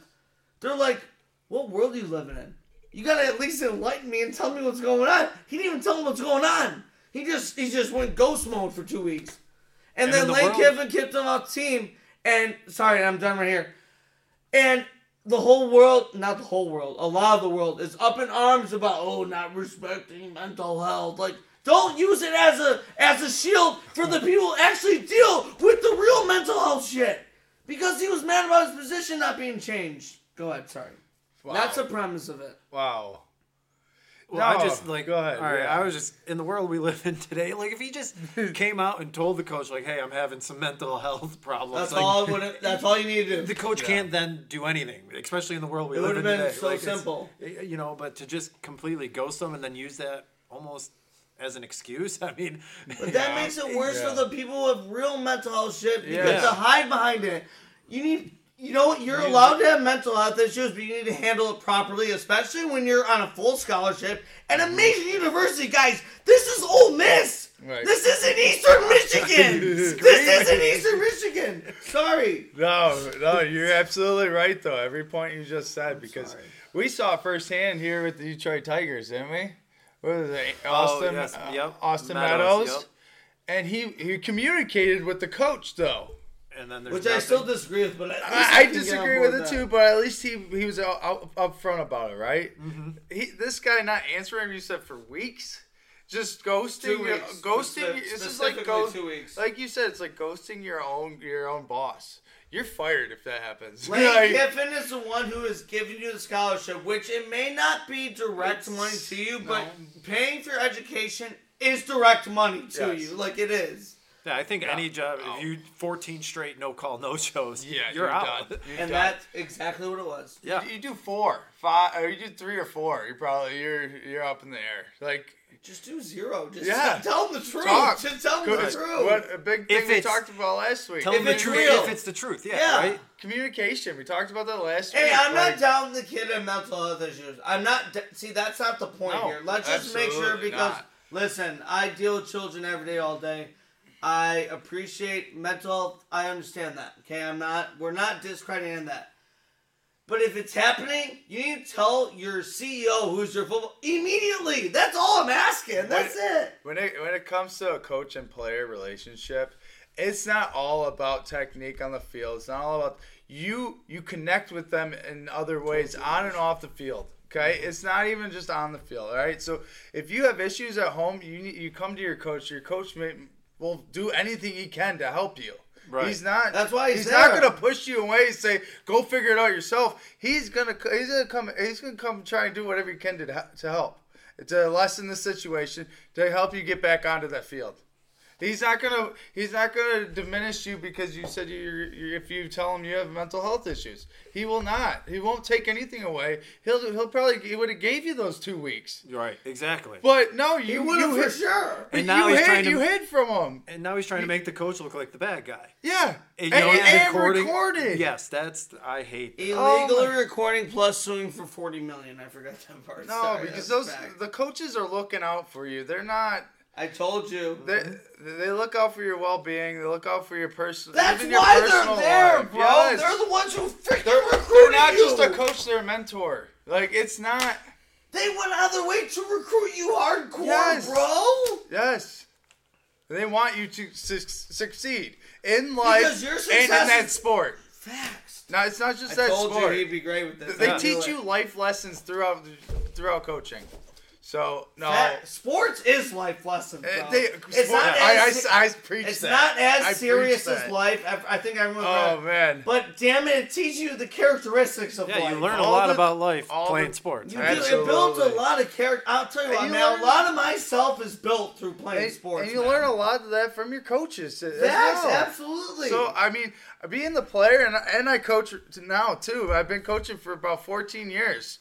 they're like, "What world are you living in? You gotta at least enlighten me and tell me what's going on." He didn't even tell me what's going on. He just he just went ghost mode for two weeks, and, And then the Lane world- Kiffin kicked him off the team. And sorry, I'm done right here. And the whole world, not the whole world, a lot of the world is up in arms about oh, not respecting mental health. Like, don't use it as a as a shield for the people who actually deal with the real mental health shit. Because he was mad about his position not being changed. Go ahead, sorry. That's the premise of it. Wow. Well, I No, just like go ahead, All right, yeah. I was just in the world we live in today. Like, if he just came out and told the coach, like, "Hey, I'm having some mental health problems," That's like, all. It, that's all you need to do. the coach can't then do anything, especially in the world we It live would've in been today. so Like, simple. You know, but to just completely ghost them and then use that almost as an excuse. I mean, But that makes it worse Yeah. for the people with real mental health shit because Yeah. to hide behind it, you need. You know what? You're allowed to have mental health issues, but you need to handle it properly, especially when you're on a full scholarship at a mm-hmm. major university. Guys, this is Ole Miss. Right. This isn't Eastern Michigan. this isn't Eastern Michigan. Sorry. No, no, you're absolutely right though. Every point you just said because sorry. we saw it firsthand here with the Detroit Tigers, didn't we? What was it? Oh, Austin, yes, uh, yep. Austin Meadows, Meadows, yep. and he he communicated with the coach though. and then there's Which I still disagree with, but at least I, I can get on disagree with it that. too, but at least he he was out, out, up front about it, right? Mm-hmm. He this guy not answering you said for weeks, just ghosting, Two your- weeks. ghosting. Spec- This is like specifically ghost, two weeks. like you said, it's like ghosting your own your own boss. You're fired if that happens. Lane Like- Kiffin is the one who is giving you the scholarship, which it may not be direct money to you, but paying for your education is direct money to Yes. you. Like it is. Yeah, I think any job, if oh. you 14 straight no call no shows, Yeah, you're, out. done. You're And done. that's exactly what it was. Yeah. You do four, five, or you do three or four. You're probably you're you're up in the air. Like Just do zero. Just Yeah. tell them the truth. talk. Just tell them the truth. What a big thing If we talked about last week. Tell If them the it's truth real. if it's the truth. Yeah, Yeah. right? Communication. We talked about that last Hey, week. I'm not down the kid and mental health issues. I'm not. See, that's not the point No, here. Let's just make sure because not. listen, I deal with children every day, all day. I appreciate mental health. I understand that. Okay, I'm not. We're not discrediting that. But if it's happening, you need to tell your CEO who's your football immediately. That's all I'm asking. That's it. When it when it comes to a coach and player relationship, it's not all about technique on the field. It's not all about you. You connect with them in other ways on and off the field. Okay, it's not even just on the field. All right. So if you have issues at home, you need, you come to your coach. Your coach may, will do anything he can to help you. Right. He's not. That's why he's he's not gonna push you away and say go figure it out yourself. He's gonna he's gonna come he's gonna come try and do whatever he can to to help to lessen the situation to help you get back onto that field. He's not gonna. He's not gonna diminish you because you said you're, you're. If you tell him you have mental health issues, he will not. He won't take anything away. He'll. He'll probably. He would have gave you those two weeks. Right, exactly. But no, you. would have you for hid, sure. And now you he's hid. trying to- You hid from him. And now he's trying to make the coach look like the bad guy. Yeah. And, And, you know, and recording- recorded. Yes, that's I hate. That. Illegally Oh recording plus suing for forty million. I forgot that part. No, Sorry, because those fact. the coaches are looking out for you. They're not. I told you. They, they look out for your well being. They look out for your personal. That's even your why personal they're there, life. bro. Yes. They're the ones who freaking They're, recruited they're not you. just a coach, they're a mentor. Like it's not. They went out of their way to recruit you hardcore, Yes. bro. Yes. They want you to su- succeed in life and in that sport. Facts. No, it's not just I that told sport. you he'd be great with this. they I teach you life lessons throughout throughout coaching. So no, Fact. Sports is life lesson. Uh, they, it's not I, as, I, I preach it's that. not as I serious as life. I, I think I remember. Oh that. man, But damn it, it teaches you the characteristics of Yeah, life. you learn a lot the- about life playing the- sports. You I do, it builds a lot of character. I'll tell you And what, you man. learn- a lot of myself is built through playing and, sports. and you man. learn a lot of that from your coaches. as Facts, well. absolutely. So I mean, being the player and and I coach now too. I've been coaching for about 14 years,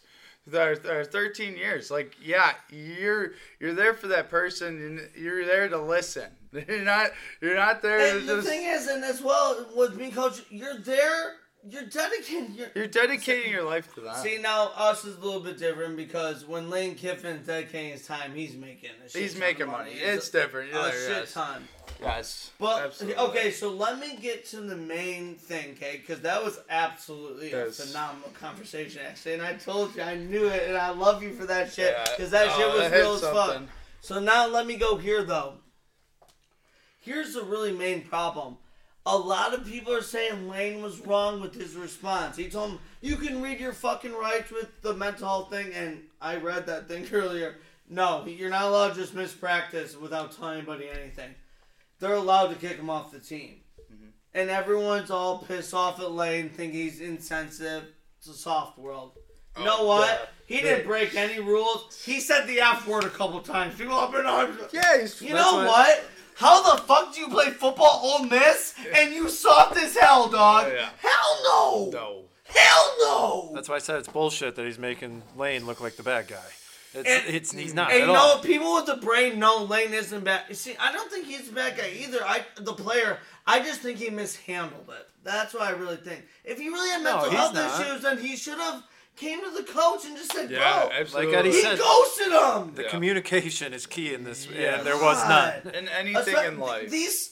or, or 13 years. Like, yeah, you're you're there for that person, and you're there to listen. You're not you're not there and the just. thing is, and as well with being coach, you're there. You're dedicated. You're, You're dedicating your life to that. See now, us is a little bit different because when Lane Kiffin's dedicating his time, he's making a shit He's ton making of money. He's It's a, different. a Yeah, shit yes. ton. Yes. But Absolutely. okay, so let me get to the main thing, okay? Because that was absolutely Yes. a phenomenal conversation, actually. And I told you, I knew it, and I love you for that shit Yeah. because that Oh, shit was that hit real as fuck. something. So now let me go here though. Here's the really main problem. A lot of people are saying Lane was wrong with his response. He told him, "You can read your fucking rights with the mental health thing," and I read that thing earlier. No, you're not allowed to just miss practice without telling anybody anything. They're allowed to kick him off the team, and everyone's all pissed off at Lane, think he's insensitive. It's a soft world. You know Oh, what? yeah. He didn't break any rules. He said the F word a couple times. People have been on. Yeah, he's, You know what? How the fuck do you play football Ole Miss and you soft as hell, dog? Yeah. Hell no. no. Hell no. That's why I said it's bullshit that he's making Lane look like the bad guy. It's, And- it's he's not And at you know, all. what? people with the brain know Lane isn't bad. See, I don't think he's a bad guy either. I, the player, I just think he mishandled it. That's what I really think. If he really had mental he's health not. issues, then he should have came to the coach and just said, Yeah, "Bro." absolutely. Eddie He said- ghosted him. The Yeah. communication is key in this, yeah, and there was God. none. in anything Espe- in life. These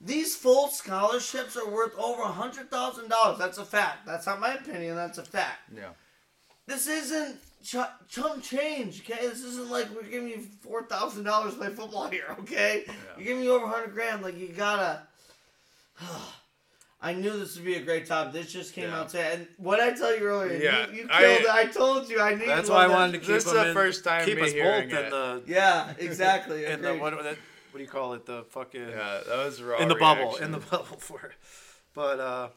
these full scholarships are worth over a hundred thousand dollars. That's a fact. That's not my opinion. That's a fact. yeah. This isn't ch- chump change. Okay, this isn't like we're giving you four thousand dollars to play football here. Okay, you're giving me over a hundred grand. Like you gotta. I knew this would be a great topic. This just came Yeah. out today. And what I tell you earlier, Yeah, you, you I- killed it. I told you. I knew. That's why I wanted to that. keep This is the in- first time keep me us hearing both in it. the Yeah, exactly. in the agreed. what, what what do you call it the fucking Yeah, that was raw. in the bubble in the bubble for it. But uh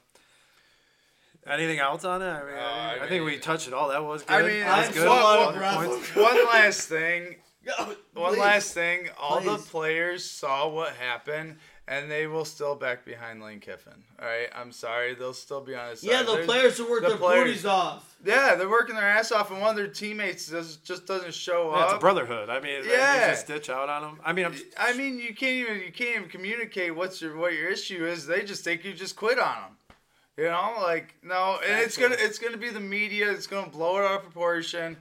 anything else on it? I mean, Uh, I, I think we touched it all. That was good. I mean, that was good. so out of One breath. point. One last thing. Go, One please. last thing. All the players saw what happened, and they will still back behind Lane Kiffin. All right, I'm sorry, they'll still be on his side. Yeah, the There's- players who work the their players- booties off. Yeah, they're working their ass off, and one of their teammates does, just doesn't show Yeah, it's a brotherhood. I mean, Yeah. yeah. just ditch out on them. I mean, I'm, I mean, you can't even you can't even communicate what's your what your issue is. They just think you just quit on them. You know, like no, and it's gonna it's gonna be the media. It's gonna blow it out of proportion,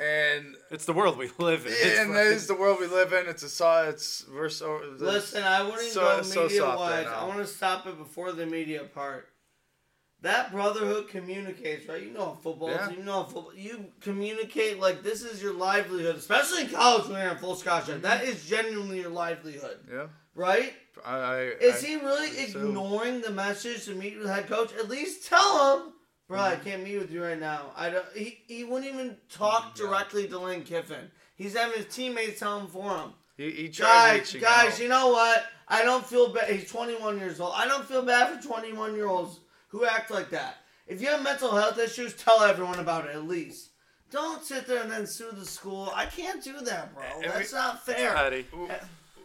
and it's the world we live in. It's and that is the world we live in. It's a saw. It's we're so. Listen, I wouldn't so- go media soft wise. right. I want to stop it before the media part. That brotherhood communicates, right? You know, a football Yeah. team, you know, a football. You communicate like this is your livelihood, especially in college when you're in full scholarship. Mm-hmm. That is genuinely your livelihood, yeah. right? I, I Is I- he really think so. ignoring the message to meet with the head coach? At least tell him, bro, I Mm-hmm. can't meet with you right now. I don't. He, he wouldn't even talk directly to Lane Kiffin. He's having his teammates tell him for him. He, he tried Guys, guys, out. you know what? I don't feel bad. He's 21 years old. I don't feel bad for 21 year olds who act like that. If you have mental health issues, tell everyone about it at least. Don't sit there and then sue the school. I can't do that, bro. And we- That's not fair.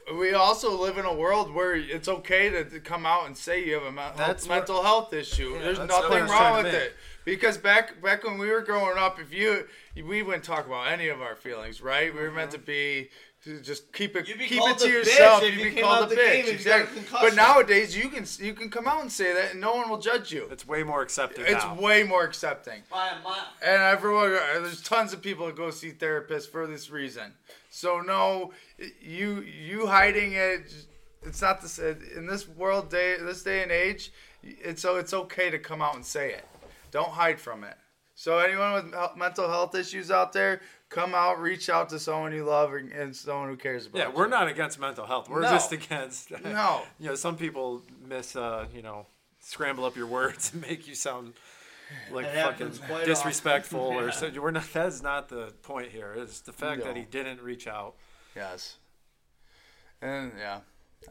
Eddie. we also live in a world where it's okay to, to come out and say you have a me- That's what- mental health issue. There's that's what I nothing wrong with it. Because back back when we were growing up, if you we wouldn't talk about any of our feelings, right? We were meant to mm-hmm. be to just keep it You'd be keep it to yourself. bitch if You'd you be called a the bitch. and you got a Exactly. But nowadays you can you can come out and say that and no one will judge you. It's way more accepted It's now. way more accepting. My, my, And everyone, uh, there's tons of people that go see therapists for this reason. So no, you you hiding it. It's not this in this world day, this day and age. It's so it's okay to come out and say it. Don't hide from it. So anyone with mental health issues out there, come out, reach out to someone you love and, and someone who cares about. Yeah, you. we're not against mental health. We're No. just against. No. You know, some people miss. Uh, you know, scramble up your words and make you sound like It fucking happens quite disrespectful often. or Yeah. so. We're not. That's not the point here. It's the fact that No. he didn't reach out. Yes. And yeah,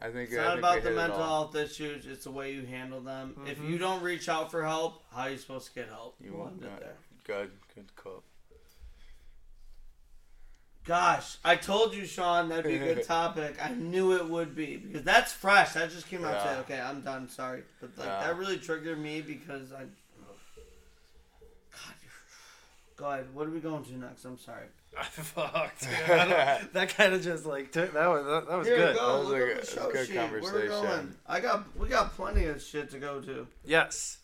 I think It's I not think about we the hit it mental all. health issues. It's the way you handle them. If Mm-hmm. you don't reach out for help, how are you supposed to get help? You We'll won't. end it there. Good, good quote. Gosh, I told you, Sean, that'd be a good topic. I knew it would be because that's fresh. That just came out Yeah. today. Okay, I'm done. Sorry, but like Yeah. that really triggered me because I. God, go ahead. What are we going to next? I'm sorry. Fucked. that kind of just like took, that was that, that was Here good. we go. That was Look a- at the show good sheet. Where we conversation. going? I got. We got plenty of shit to go to. Yes.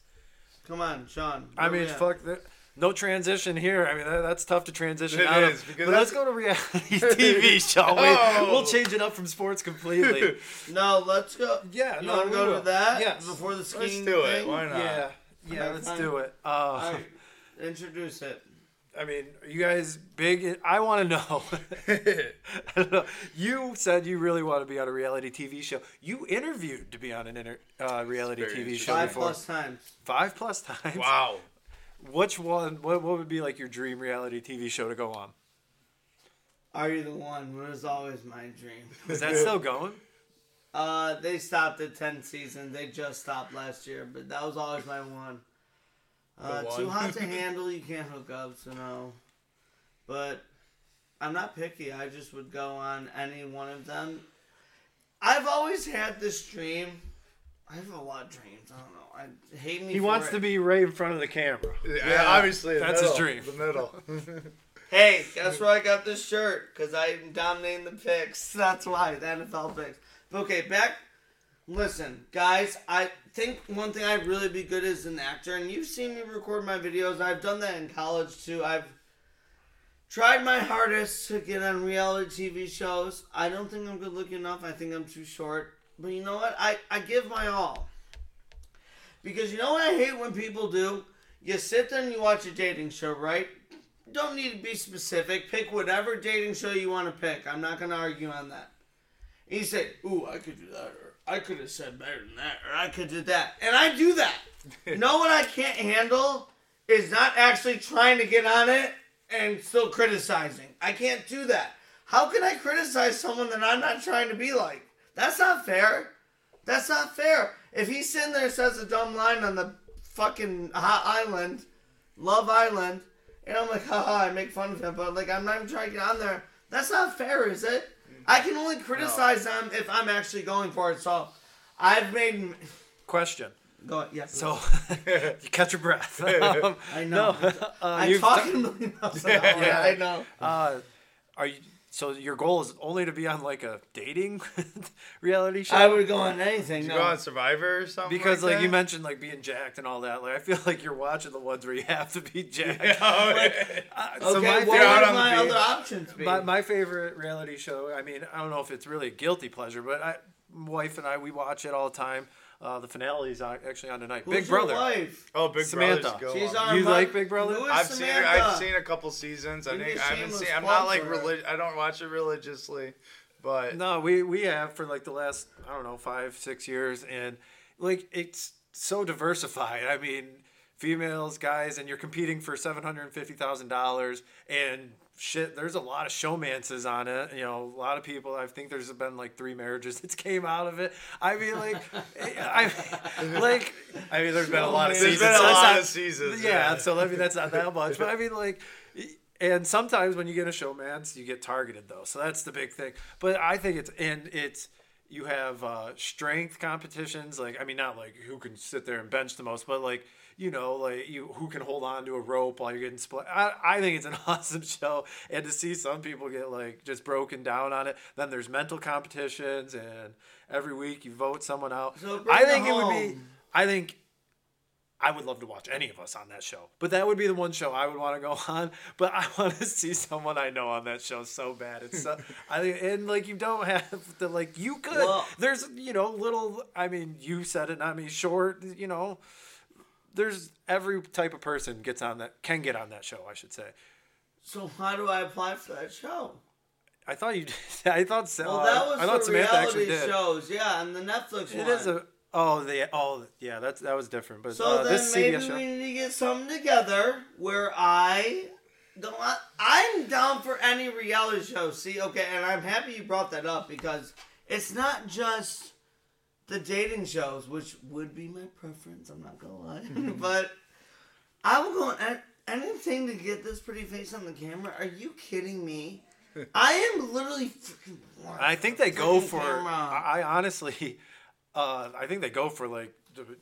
Come on, Sean. I mean, fuck that. No transition here. I mean, that, that's tough to transition It out is, of. because But let's go to reality TV, shall we? No. We'll change it up from sports completely. No, let's go. Yeah, you no, want we to go will. to that? Yes. Before the skiing. Let's skiing do it. thing? Why not? yeah, yeah. Okay, Let's fine. do it. Uh, All right. Introduce it. I mean, are you guys big? in- I want to know. I don't know. You said you really want to be on a reality TV show. You interviewed to be on an inter, uh, reality TV interesting. show Five before. plus times. Five plus times. wow. Which one? What, what would be like your dream reality TV show to go on? Are you the one? Was always my dream. Is that still going? Uh, they stopped at ten seasons. They just stopped last year, but that was always my one. Uh, too hot to handle. You can't hook up, so no. But I'm not picky. I just would go on any one of them. I've always had this dream. I have a lot of dreams. I don't know. I hate me. He for wants it. to be right in front of the camera. Yeah, obviously the that's his dream. The middle. Hey, guess where I got this shirt? Because I'm dominating the picks. That's why, the NFL picks. Okay, back. Listen, guys, I think one thing I'd really be good as an actor, and you've seen me record my videos. I've done that in college too. I've tried my hardest to get on reality TV shows. I don't think I'm good looking enough. I think I'm too short. But you know what? I, I give my all. Because you know what I hate when people do? You sit there and you watch a dating show, right? Don't need to be specific. Pick whatever dating show you want to pick. I'm not going to argue on that. And you say, ooh, I could do that, I could have said better than that, or I could do that. And I do that. know what I can't handle is not actually trying to get on it and still criticizing. I can't do that. How can I criticize someone that I'm not trying to be like? That's not fair. That's not fair. If he's sitting there and says a dumb line on the fucking hot island, Love Island, and I'm like, haha, I make fun of him, but like I'm not even trying to get on there. That's not fair, is it? I can only criticize them if I'm actually going for it. So I've made Question. go yeah. So you catch your breath. Um, I know. uh, I'm you've talking a million miles an hour. Yeah. I know. Uh, are you? So your goal is only to be on like a dating reality show? I would go on anything. you No. go on Survivor or something? because like, like, you mentioned like being jacked and all that. Like I feel like you're watching the ones where you have to be jacked. Oh, Uh, so my what favorite, out would my beach. other options be? my, my favorite reality show. I mean, I don't know if it's really a guilty pleasure, but I, my wife and I we watch it all the time. Uh, the finale is actually on tonight. Who's Big your Brother. wife? oh, Big Samantha. Brother's go She's on. our You like Big Brother? Who is I've seen Samantha? I've seen a couple seasons. I Give me think a I haven't shameless seen. I'm not like for her. relig- I don't watch it religiously, but No, we we have for like the last I don't know five six years, and like it's so diversified. I mean, females, guys, and you're competing for seven hundred and fifty thousand dollars, and shit, there's a lot of showmances on it. You know, a lot of people. I think there's been like three marriages that came out of it. I mean, like, I like, I mean, there's been a lot of There's seasons. been a lot not- of seasons, Yeah, yeah. so I mean, that's not that much, but I mean, like. and sometimes when you get a showmance, you get targeted though. So that's the big thing. But I think it's and it's you have uh, strength competitions. Like I mean, not like who can sit there and bench the most, but like you know, like you who can hold on to a rope while you're getting split. I, I think it's an awesome show, and to see some people get like just broken down on it. Then there's mental competitions, and every week you vote someone out. So I think it it would be. I think I would love to watch any of us on that show. But that would be the one show I would want to go on. But I want to see someone I know on that show so bad. It's so, I think and like you don't have to like you could. Well- there's you know little. I mean you said it, not me. Short. You know. There's every type of person gets on that can get on that show. I should say. So how do I apply for that show? I thought you. I thought. Sa- Well, that was I thought Samantha actually reality did. shows, yeah, and the Netflix It one. is a. Oh, the oh yeah, that's that was different. But So uh, then this maybe CBS show. we need to get something together where I don't. I'm down for any reality show. See, okay, and I'm happy you brought that up because it's not just the dating shows, which would be my preference. I'm not gonna lie, but I will go on anything to get this pretty face on the camera. Are you kidding me? I am literally freaking. I think they go for. camera. I I honestly, uh, I think they go for like,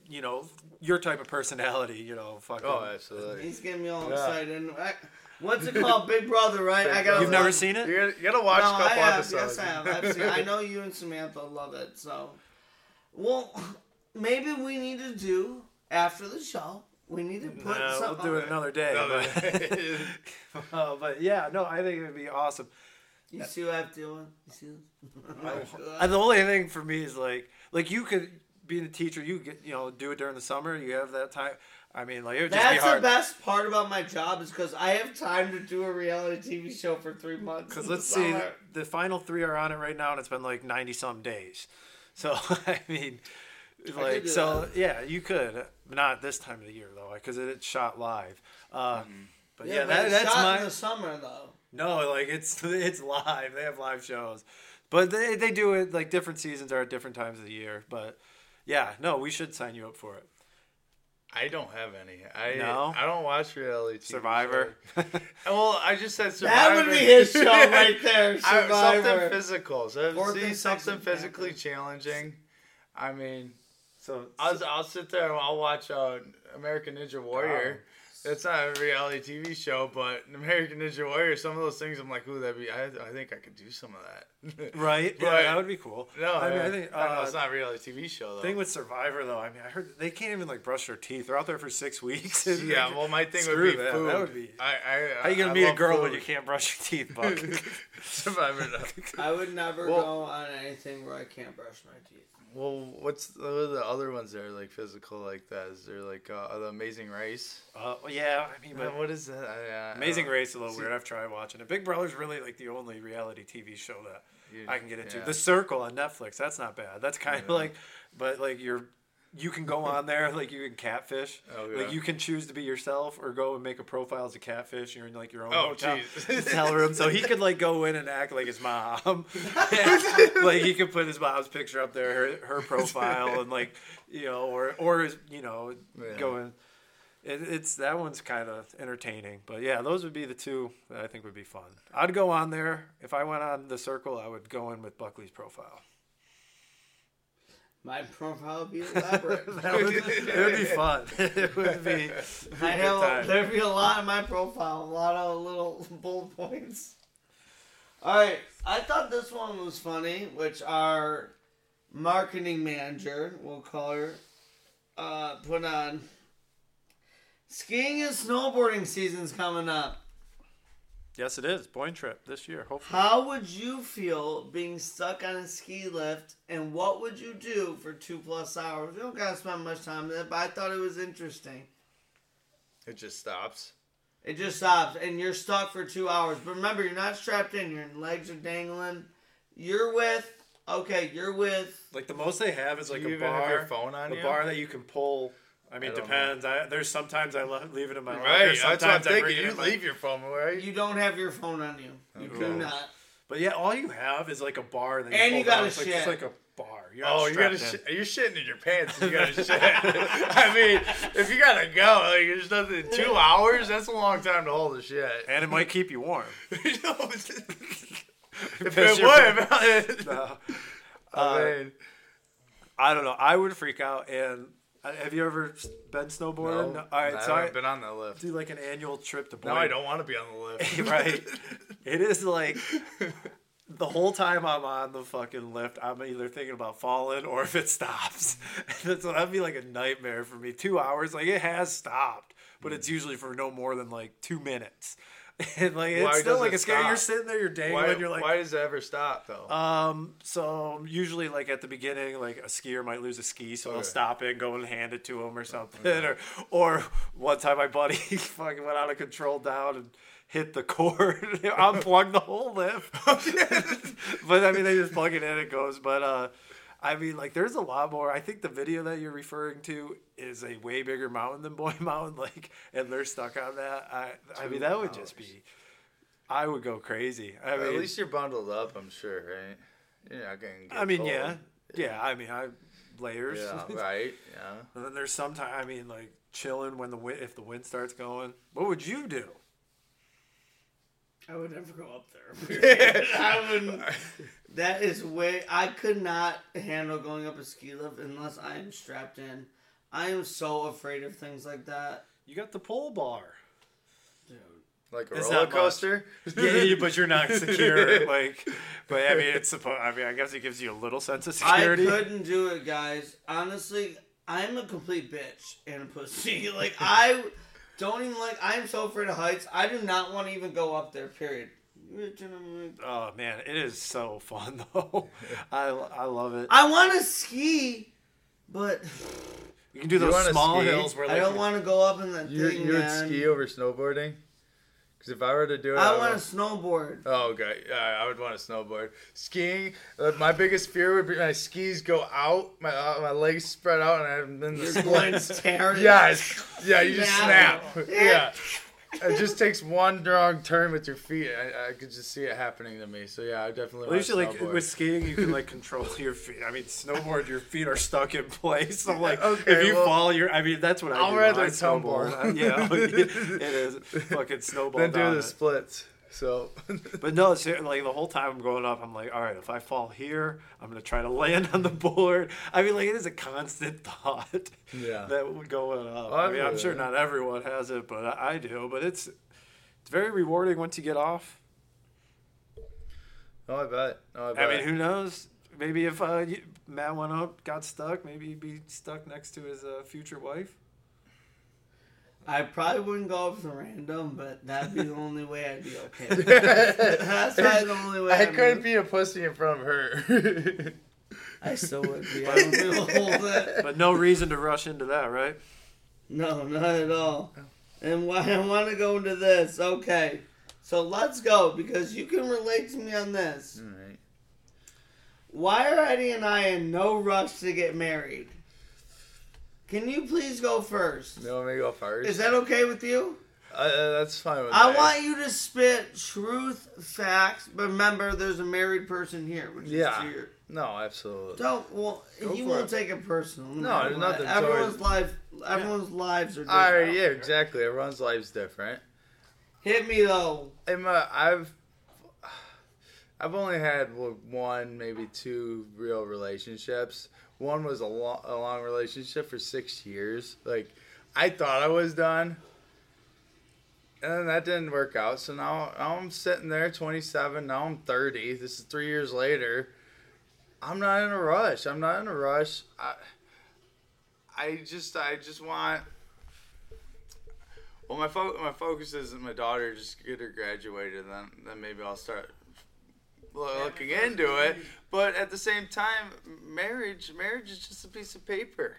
you know, your type of personality. You know, fucking. Oh, absolutely. He's getting me all Yeah. excited. I, what's it called? Big Brother, right? I got. You've never seen it? You gotta, you gotta watch No, a I couple have. episodes. Yes, I have. I've seen, I know you and Samantha love it. So, well, maybe we need to do after the show. We need to put No, we'll something. do it another day. Another- But, uh, but yeah, no, I think it would be awesome. You see what I'm doing? You see? And the only thing for me is like, like you could being a teacher, you get you know do it during the summer. You have that time. I mean, like it would just be That's the hard. best part about my job is because I have time to do a reality TV show for three months. Because let's see, summer. the final three are on it right now, and it's been like ninety some days. So I mean, like do so that. yeah, you could not this time of the year though, because it's shot live. Uh, But yeah, Yeah, that, that's shot my in the summer though. no, like it's it's live. They have live shows, but they they do it like different seasons are at different times of the year. But yeah, no, we should sign you up for it. I don't have any. I No? I don't watch reality TV Survivor. shows. Well, I just said Survivor. That would be his show right there. I- Survivor. something physical. So Fourth see and something physically Panthers. challenging. I mean, so I'll, I'll sit there and I'll watch uh, American Ninja Warrior. It's not a reality TV show, but American Ninja Warrior, some of those things I'm like, ooh, that'd be, I, I think I could do some of that. right, yeah, Right. that would be cool. no, I mean, I, I think I know uh, it's not a reality TV show, though. thing with Survivor though. I mean, I heard they can't even like brush their teeth. They're out there for six weeks. yeah, well, my thing Screw would be that. food. That would be- I, I, How are you gonna I meet a girl food. when you can't brush your teeth, Buck? Survivor. no. I would never Well- go on anything where I can't brush my teeth. Well, what's what the other ones that are like physical like that? Is there like uh, the Amazing Race? uh, yeah, I mean, But but what is that? I, uh, Amazing uh, Race is a little see- weird. I've tried watching it. Big Brother's really like the only reality TV show that You- I can get into. yeah. The Circle on Netflix. That's not bad. That's kind of Yeah. like, but like you're. You can go on there, like you can catfish. Oh, yeah. Like you can choose to be yourself or go and make a profile as a catfish. You're in like your own Oh, hotel, jeez. hotel room, so he could like go in and act like his mom. like he could put his mom's picture up there, her, her profile, and like you know, or or you know, Yeah. going. It, it's that one's kind of entertaining, but yeah, those would be the two that I think would be fun. I'd go on there if I went on the circle. I would go in with Buckley's profile. My profile would be elaborate. That would, it would be fun. It would be. I have there'd be a lot in my profile, a lot of little bullet points. All right, I thought this one was funny, which our marketing manager, we'll call her, uh, put on. Skiing and snowboarding season's coming up. Yes, it is. Boyne trip this year, hopefully. How would you feel being stuck on a ski lift, and what would you do for two plus hours? We don't gotta spend much time there, but I thought it was interesting. It just stops. It just stops, and you're stuck for two hours. But remember, you're not strapped in. Your legs are dangling. You're with okay. You're with Like the most they have is like you a bar. have your phone on the you? bar that you can pull. I mean, I depends. I, there's sometimes I le- leave it in my locker. Right, that's what I'm Sometimes I bring thinking. it You in my- leave your phone, right? you. Don't have your phone on you. You do not. But yeah, all you have is like a bar that you And pull you gotta down. It's like, shit. It's like a bar. You're Oh, you gotta strapped sh- you're shitting in your pants. You gotta shit. I mean, if you gotta go, like there's nothing. Two hours? That's a long time to hold a shit. and it might keep you warm. You if it you're- would, No. I mean, I don't know. I would freak out. And uh, Uh, have you ever been snowboarding? no, All right, I so I haven't been on that lift. do like an annual trip to. No, I don't want to be on the lift. right? It is like the whole time I'm on the fucking lift, I'm either thinking about falling or if it stops. So that'd be like a nightmare for me. Two hours, like it has stopped, but it's hmm. usually for no more than like two minutes. And like it's Why still does like it a scary. You're sitting there, you're dangling, Why, you're like, why does it ever stop though? um, so usually like at the beginning, like a skier might lose a ski, so they'll stop it and go and hand it to him or something. Or, or one time my buddy fucking went out of control down and hit the cord, unplugged the whole lift. but I mean, they just plug it in, it goes. But uh, I mean, like there's a lot more. I think the video that you're referring to is a way bigger mountain than Boyne Mountain, like, and they're stuck on that. I, I mean, that would just be. I would go crazy. I mean, At least you're bundled up, I'm sure, right? You're not getting. I mean, yeah, yeah. I mean, I layers. Yeah, right. Yeah. and then there's sometimes, I mean, like chilling when the wind, if the wind starts going. What would you do? I would never go up there. I wouldn't. That is way. I could not handle going up a ski lift unless I am strapped in. I am so afraid of things like that. You got the pole bar. Dude. Like a It's roller not much. coaster. yeah, yeah, but you're not secure. Like, but I mean, it's supposed. I mean, I guess it gives you a little sense of security. I couldn't do it, guys. Honestly, I'm a complete bitch and a pussy. Like I don't even like. I'm so afraid of heights. I do not want to even go up there. Period. Bitch, and I'm like, Oh man, it is so fun though. I I love it. I want to ski, but You can do You those wanna small ski? hills where I don't want to go up in that You, thing. you would man. ski over snowboarding? Because if I were to do it, I would- want to snowboard. Oh, okay. Yeah, I would want to snowboard. Skiing, uh, my biggest fear would be my skis go out, my uh, my legs spread out, and I'm in the Your split. blades tear. Yes. Yeah, you just Snap. snap. Yeah. It just takes one wrong turn with your feet. I, I could just see it happening to me. So yeah, I definitely. You like with skiing, you can like control your feet. I mean, snowboard, your feet are stuck in place. So like, Okay, if you well, fall, you're. I mean, that's what I I'll do. rather when I tumble. snowboard. yeah, it is fucking snowball. then do the it. splits. So But no, it's like the whole time I'm growing up, I'm like, all right, if I fall here, I'm gonna try to land on the board. I mean, like it is a constant thought. Yeah. That would go up. I I mean, I'm sure that. not everyone has it, but I I do. But it's it's very rewarding once you get off. oh, I bet. Oh, I bet. I mean, who knows? Maybe if uh, Matt went up, got stuck, maybe he'd be stuck next to his uh, future wife. I probably wouldn't go up to random, but that'd be the only way I'd be okay. That's probably the only way. I I'd couldn't be a pussy in front of her. I still would be. I would be able to hold it. But no reason to rush into that, right? No, not at all. And why I want to go into this. Okay, so let's go because you can relate to me on this. Alright. Why are Eddie and I in no rush to get married? Can you please go first? You want me to go first? Is that okay with you? Uh, uh, that's fine with me. I me. want you to spit truth, facts, but remember, there's a married person here, which Yeah. is here. No, absolutely. Don't well, Go you won't it. take it personal. No, there's nothing Everyone's towards- life, everyone's lives are All different. right, yeah, exactly. Everyone's life's different. Hit me though. I'm, uh, I've I've only had one, maybe two real relationships. One was a, lo- a long relationship for six years. Like, I thought I was done, and that didn't work out. So now, now I'm sitting there, 27. Now I'm 30. This is three years later. I'm not in a rush. I'm not in a rush. I, I just, I just want. Well, my fo- my focus is my daughter. Just get her graduated, then then maybe I'll start looking into it. But at the same time, marriage marriage is just a piece of paper.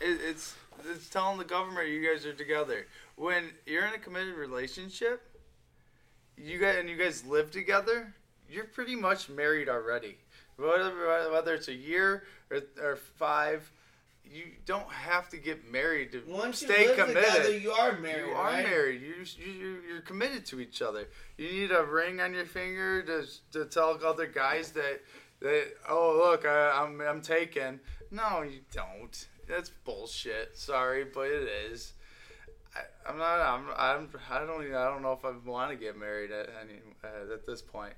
It, it's it's telling the government you guys are together. When you're in a committed relationship, you guys and you guys live together, you're pretty much married already. Whether whether it's a year or, or five, you don't have to get married to Once stay committed. together, you are married. You are right? married. You you you're committed to each other. You need a ring on your finger to to tell other guys that They, oh look, I, I'm I'm taken. No, you don't. That's bullshit. Sorry, but it is. I, I'm not. I'm. I'm. I don't. Even, I don't know if I want to get married at any uh, at this point.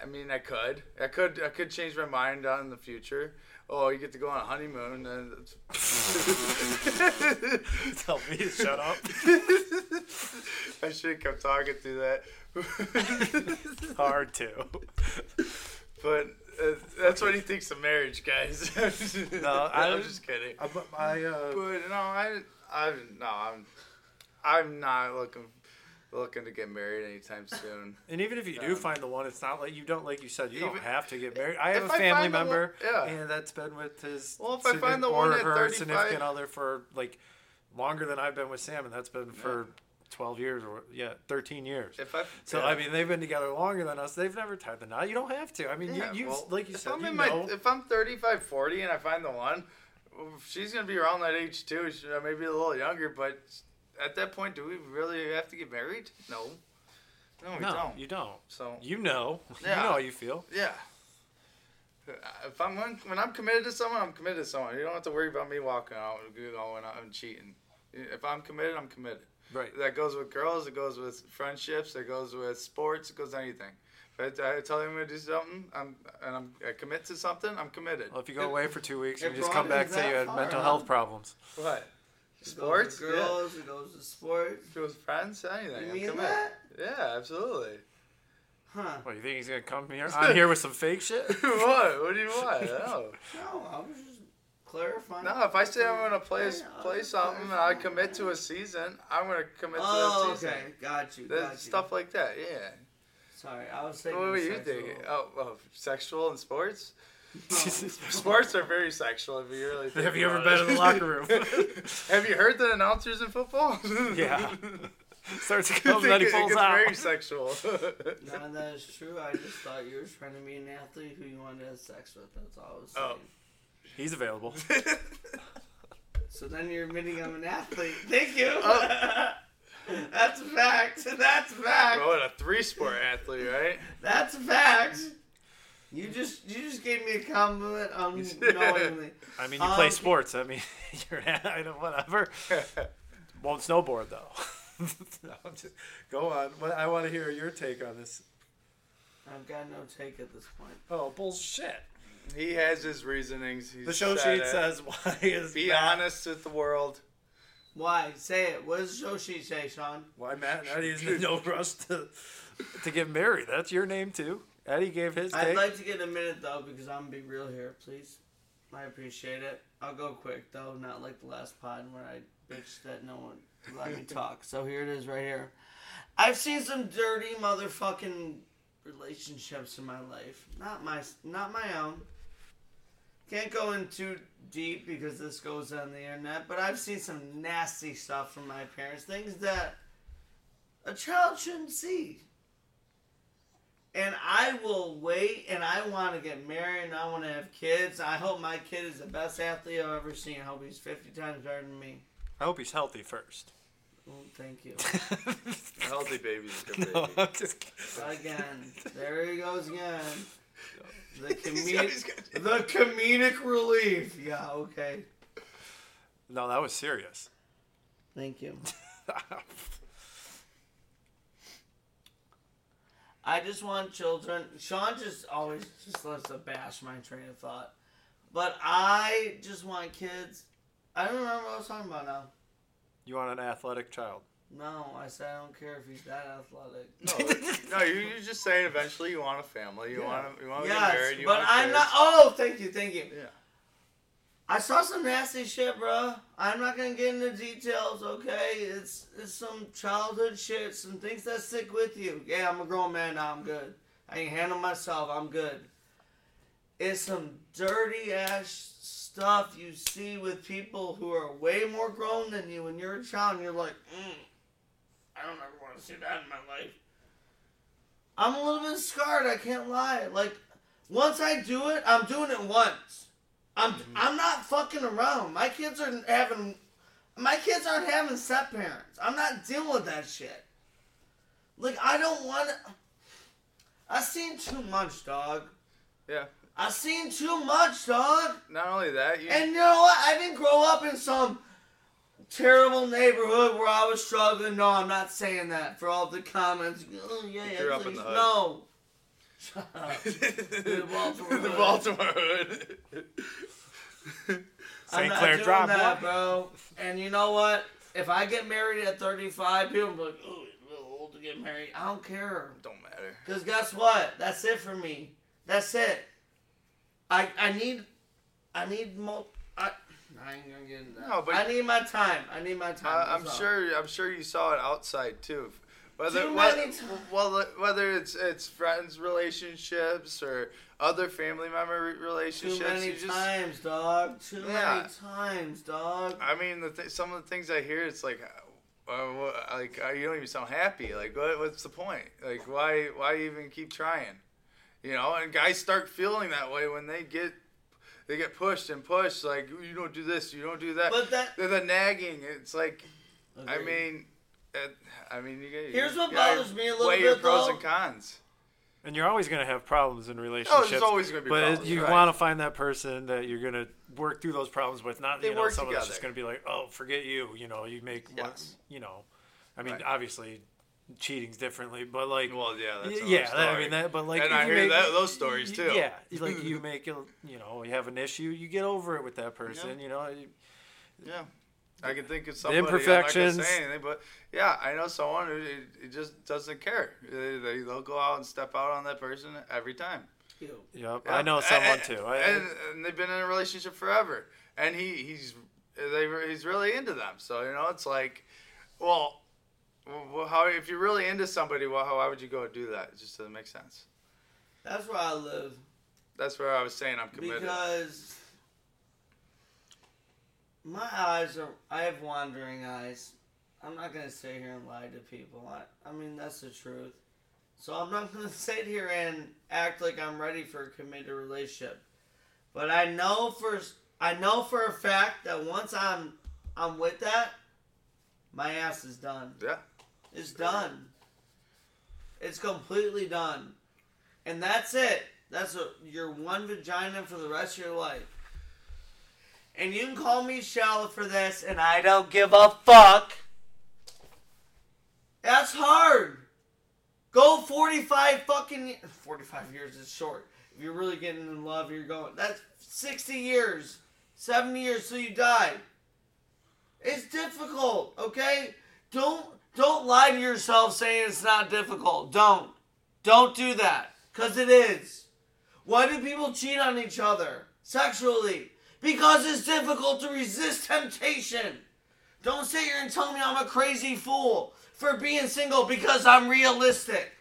I mean, I could. I could. I could change my mind on in the future. Oh, you get to go on a honeymoon. And Tell me to shut up. I should have kept talking through that. Hard to. But uh, that's what he thinks of marriage, guys. No, I- I'm just kidding. I, I, uh, But no, I, I, no, I'm, I'm not looking, looking to get married anytime soon. and even if you do Um, find the one, it's not like you don't, like you said, you don't have to get married. I have a family the one- member, yeah. and that's been with his Well, if I find the one or her significant other for like longer than I've been with Sam, and that's been for twelve years or yeah, thirteen years. If I, So yeah. I mean, they've been together longer than us. They've never tied the knot. You don't have to. I mean, you, you well, like you if said, I'm you know. my, if I'm 35, 40, and I find the one, she's gonna be around that age too. She, maybe a little younger, but at that point, do we really have to get married? No, no, we no, don't. you don't. So You know, Yeah. you know how you feel. Yeah. If I'm when, when I'm committed to someone, I'm committed to someone. You don't have to worry about me walking out and going out and cheating. If I'm committed, I'm committed. Right. That goes with girls. It goes with friendships. It goes with sports. It goes with anything. If I, I tell you I'm gonna do something, I'm and I'm I commit to something. I'm committed. Well, if you go away for two weeks and you just come back say you had far, mental huh? health problems. What? It goes Sports? to girls, it goes to sports. Yeah. With friends, anything. You mean committed. that? Yeah, absolutely. Huh. What you think he's gonna come here on here with some fake shit? what? What do you want? No. No, I was just clarifying. No, if I say I'm gonna play Yeah, play something and I commit to a season, I'm gonna commit to Oh, that season. okay. Got you. There's Got you. stuff like that, yeah. Sorry, I was thinking. What were you sexual. thinking? Oh, oh, sexual and sports? No. Sports are very sexual if you really think Have you ever about been in the locker room? Have you heard the announcers in football? yeah. Starts I coming, then he think it gets out. very sexual. None of that is true. I just thought you were trying to be an athlete who you wanted to have sex with. That's all I was oh. saying. Oh. He's available. So then you're admitting I'm an athlete. Thank you. Oh. That's a fact. That's a fact. oh, and a three sport athlete, right? That's a fact. You just you just gave me a compliment unknowingly. I mean, you play Um, sports. I mean, you're I know whatever. Won't snowboard though. no, I'm just, go on. I want to hear your take on this. I've got no take at this point. Oh bullshit! He has his reasonings. He's The show sheet it. says why is Be Matt- honest with the world. Why? Say it. What does Joshi say, Sean? Why Matt and Eddie is in no rush to to get married? That's your name too. Eddie gave his I'd like to get a minute though because I'm gonna be real here, please. I appreciate it. I'll go quick though, not like the last pod where I bitched that no one let me talk. So here it is right here. I've seen some dirty motherfucking relationships in my life. Not my not my own. Can't go in too deep because this goes on the internet, but I've seen some nasty stuff from my parents, things that a child shouldn't see and I will wait and I want to get married and I want to have kids. I hope my kid is the best athlete I've ever seen. I hope he's 50 times better than me. I hope he's healthy first. Oh, thank you. A healthy baby's a good no, baby. I'm just kidding. Again, there he goes again. The comedic, the comedic relief. Yeah, okay. No, that was serious. Thank you. I just want children. Sean just always just loves to bash my train of thought. But I just want kids. I don't remember what I was talking about now. You want an athletic child? No, I said I don't care if he's that athletic. No, no, you- you're just saying eventually you want a family, you Yeah. want to, you want to yes, get married, you but I'm not. Oh, thank you, thank you. Yeah. I saw some nasty shit, bro. I'm not gonna get into details, okay? It's it's some childhood shit, some things that stick with you. Yeah, I'm a grown man now. I'm good. I can handle myself. I'm good. It's some dirty ass stuff you see with people who are way more grown than you when you're a child, and you're like, mm, I don't ever want to see that in my life. I'm a little bit scarred. I can't lie. Like once I do it, I'm doing it once. I'm mm-hmm. I'm not fucking around. My kids are having my kids aren't having step parents. I'm not dealing with that shit. Like I don't want to. I've seen too much, dog. Yeah. I've seen too much, dog. Not only that, you And you know what? I didn't grow up in some terrible neighborhood where I was struggling. No, I'm not saying that for all the comments. Oh, yeah, yeah, grew up in the hood. No. Shut up. the Baltimore hood. Baltimore hood. St. Clair Drive, that, bro. And you know what? If I get married at 35, people will be like, oh, you're a little old to get married. I don't care. Don't matter. Because guess what? That's it for me. That's it. I I need I need more. I, I ain't gonna get into that. No, but- I need my time. I need my time. I, I'm that's sure. I'm sure you saw it outside too. Whether Too whether, many ti- well, whether it's it's friends relationships or other family member relationships. Too many just, times, dog. Too Yeah. many times, dog. I mean, the th- some of the things I hear, it's like, uh, what, like uh, you don't even sound happy. Like, what, what's the point? Like, why why even keep trying? You know, and guys start feeling that way when they get they get pushed and pushed. Like, you don't do this, you don't do that. But that- the, the nagging. It's like, I mean, I mean, you get. Here's you what bothers me a little weigh your bit, pros though. and cons. And you're always going to have problems in relationships. Oh, it's always gonna be but problems, But you right. want to find that person that you're going to work through those problems with. Not They you know work someone that's just going to be like, oh, forget you. You know, you make one. You know, I mean, Right. obviously, cheating's differently, but like, Well, yeah, that's yeah. that- I mean, that. But like, And I hear make- that- those stories, too. Yeah, like you make a, you know, you have an issue, you get over it with that person. You know, Yeah. I can think of somebody. I'm not imperfections. say anything, but yeah, I know someone who it, it just doesn't care. They, they, they'll go out and step out on that person every time. Ew. yep, Yeah. I know someone And- too. I, and, and they've been in a relationship forever, and he he's they he's really into them. So you know, it's like, well, well how if you're really into somebody, well, how, why would you go do that? It just doesn't make sense. That's where I live. That's where I was saying I'm committed. Because my eyes are, I have wandering eyes. I'm not gonna sit here and lie to people. I, I mean that's the truth. So I'm not gonna sit here and act like I'm ready for a committed relationship. But I know for I know for a fact that once I'm I'm with that, my ass is done. yeah. It's done. It's completely done. And that's it. That's a, your one vagina for the rest of your life. And you can call me shallow for this, and I don't give a fuck. That's hard. Go 45 fucking ye- 45 years is short. If you're really getting in love, you're going. That's 60 years, 70 years till you die. It's difficult, okay? Don't don't lie to yourself saying it's not difficult. Don't. Don't do that cuz it is. Why do people cheat on each other sexually? Because it's difficult to resist temptation. Don't sit here and tell me I'm a crazy fool for being single because I'm realistic.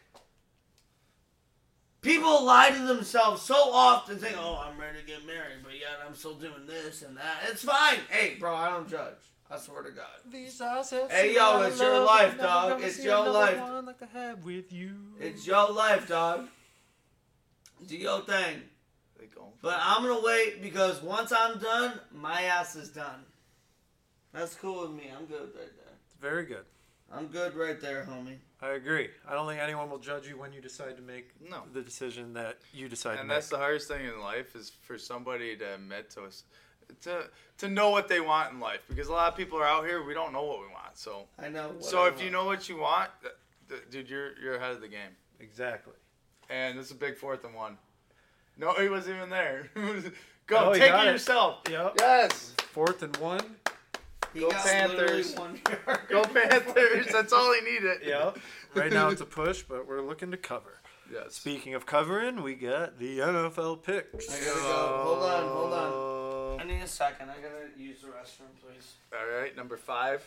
People lie to themselves so often, think, "Oh, I'm ready to get married, but yet I'm still doing this and that." It's fine. Hey, bro, I don't judge. I swear to God. Hey, yo, it's your life, dog. It's your life. Like have you. It's your life, dog. Do your thing. They go. But I'm gonna wait because once I'm done, my ass is done. That's cool with me. I'm good right there. Very good. I'm good right there, homie. I agree. I don't think anyone will judge you when you decide to make No. the decision that you decide to. and to that's make. the hardest thing in life is for somebody to admit to us to to know what they want in life because a lot of people are out here we don't know what we want so I know. what so I if you know what you want th- th- dude you're you're ahead of the game exactly. and this is a big fourth and one no he wasn't even there go Oh, he take got it it. yourself Yep. yes Fourth and one. he go got Panthers. one yard. go panthers that's all he needed Yep. right now it's a push, but we're looking to cover. yes Speaking of covering, we got the NFL picks. I gotta go. Hold on, hold on. on. I need a second. I gotta use the restroom, please. all right number five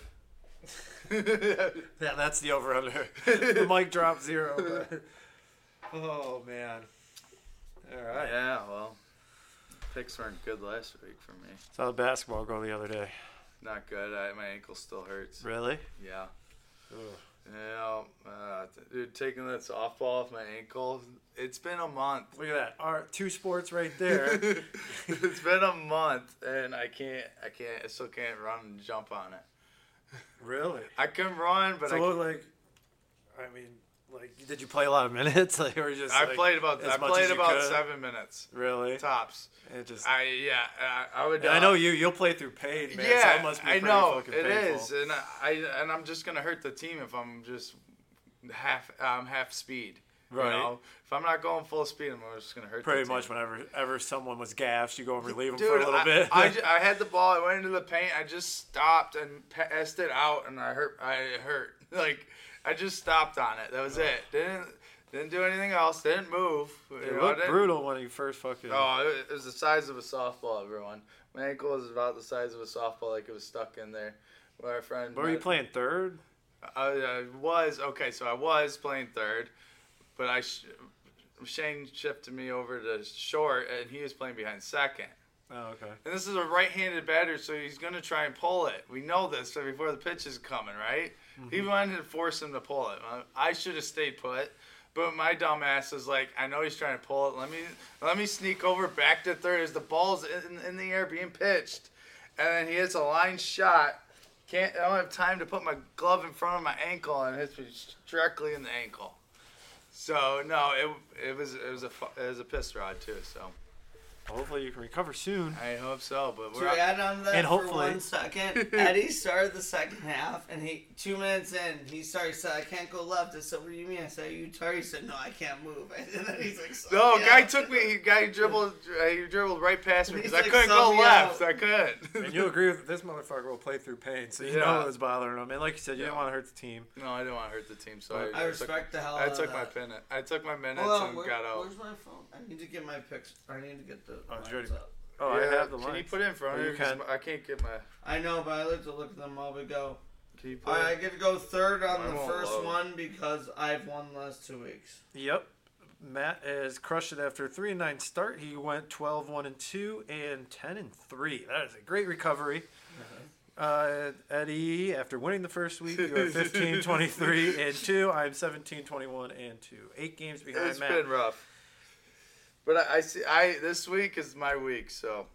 Yeah, that's the over under. the mic drop zero. but- oh man. All right. yeah well picks weren't good last week for me Saw the basketball go the other day. not good I, my ankle still hurts Really? Yeah. Yeah, uh, dude, taking that softball off my ankle. It's been a month. Look at that. Our two sports right there. it's been a month, and I can't. I can't. I still can't run and jump on it. really? I can run, but so I. what, like, I mean, Like, did you play a lot of minutes? Like, or just I like, played about I played about could? seven minutes Really? tops. It just. I yeah I, I would. and I uh, know you. You'll play through pain, man. so yeah, it must be I know it painful. is, and I and I'm just gonna hurt the team if I'm just half um, half speed. Right. You know? If I'm not going full speed, I'm just gonna hurt. Pretty the team. much whenever ever someone was gassed, you go and relieve them Dude, for a little I, bit. I, I had the ball. I went into the paint. I just stopped and passed it out, and I hurt. I hurt. Like I just stopped on it. That was it. Didn't didn't do anything else. Didn't move. It know, looked brutal when you first fucking. Oh, it, it was the size of a softball. Everyone, my ankle was about the size of a softball, like it was stuck in there. Where our friend. Were you playing third? I, I was okay, so I was playing third, but I sh- Shane shifted me over to short, and he was playing behind second. Oh, okay. And this is a right-handed batter, so he's gonna try and pull it. We know this so before the pitch is coming, right? He mm-hmm. wanted to force him to pull it. I should have stayed put, but my dumb ass is like, I know he's trying to pull it. Let me let me sneak over back to third as the ball's in, in the air being pitched, and then he hits a line shot. Can't I don't have time to put my glove in front of my ankle and it hits me directly in the ankle. So no, it it was it was a it was a piss rod too. So Hopefully you can recover soon. I hope so. But we're add on to that And for hopefully- one second, Eddie started the second half, and he two minutes in, he started. He said, "I can't go left." I said, "What do you mean?" I said, "You tired?" He said, "No, I can't move." And then he's like, No, me guy out." took me. He guy dribbled. uh, He dribbled right past me because He's I like, couldn't go me left. out." I couldn't. And you agree with this motherfucker will play through pain, so you Yeah. know it was bothering him. And like you said, you didn't want to hurt the team. no, I didn't want to hurt the team, so I, I respect the hell. I out took of my that. minute. I took my minutes Hold on, and where- got out. Where's my phone? I need to get my pics. I need to get the. Oh, it's lines ready. up. Oh, Yeah, I have the line. Can you put it in front Oh, of you me? 'Cause can. I can't get my. I know, but I like to look at them while we go. Can you put All right, I it? get to go third on Mine the won't first load. one because I've won the last two weeks. Yep. Matt has crushed it after a 3 and 9 start. He went 12 1 and 2 and 10 and 3. That is a great recovery. Uh, Eddie, after winning the first week, you are 15 23 and 2. I'm 17 21 and 2. Eight games behind It's Matt. been rough. But I, I see. I this week is my week, so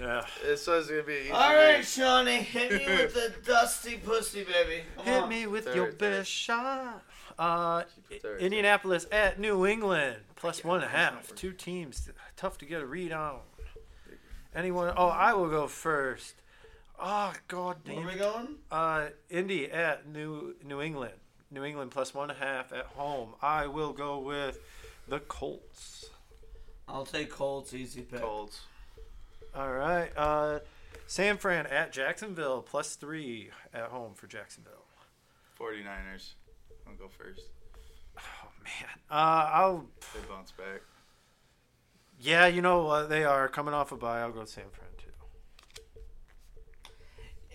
Yeah. this was gonna be easy All right, week. Shawnee, hit me with the dusty pussy, baby. Come Hit on. me with Third, your third. best shot. Uh, Third. Indianapolis at New England, plus one and a half. Two teams, tough to get a read on. Anyone? Oh, I will go first. Oh, god damn. Where damn we going? Uh, Indy at New New England. New England plus one and a half at home. I will go with the Colts. I'll take Colts, easy pick. Colts. All right. Uh, San Fran at Jacksonville plus three at home for Jacksonville. 49ers. I'll go first. Oh man. Uh, I'll. They bounce back. Yeah, you know what? They are coming off a bye. I'll go San Fran too.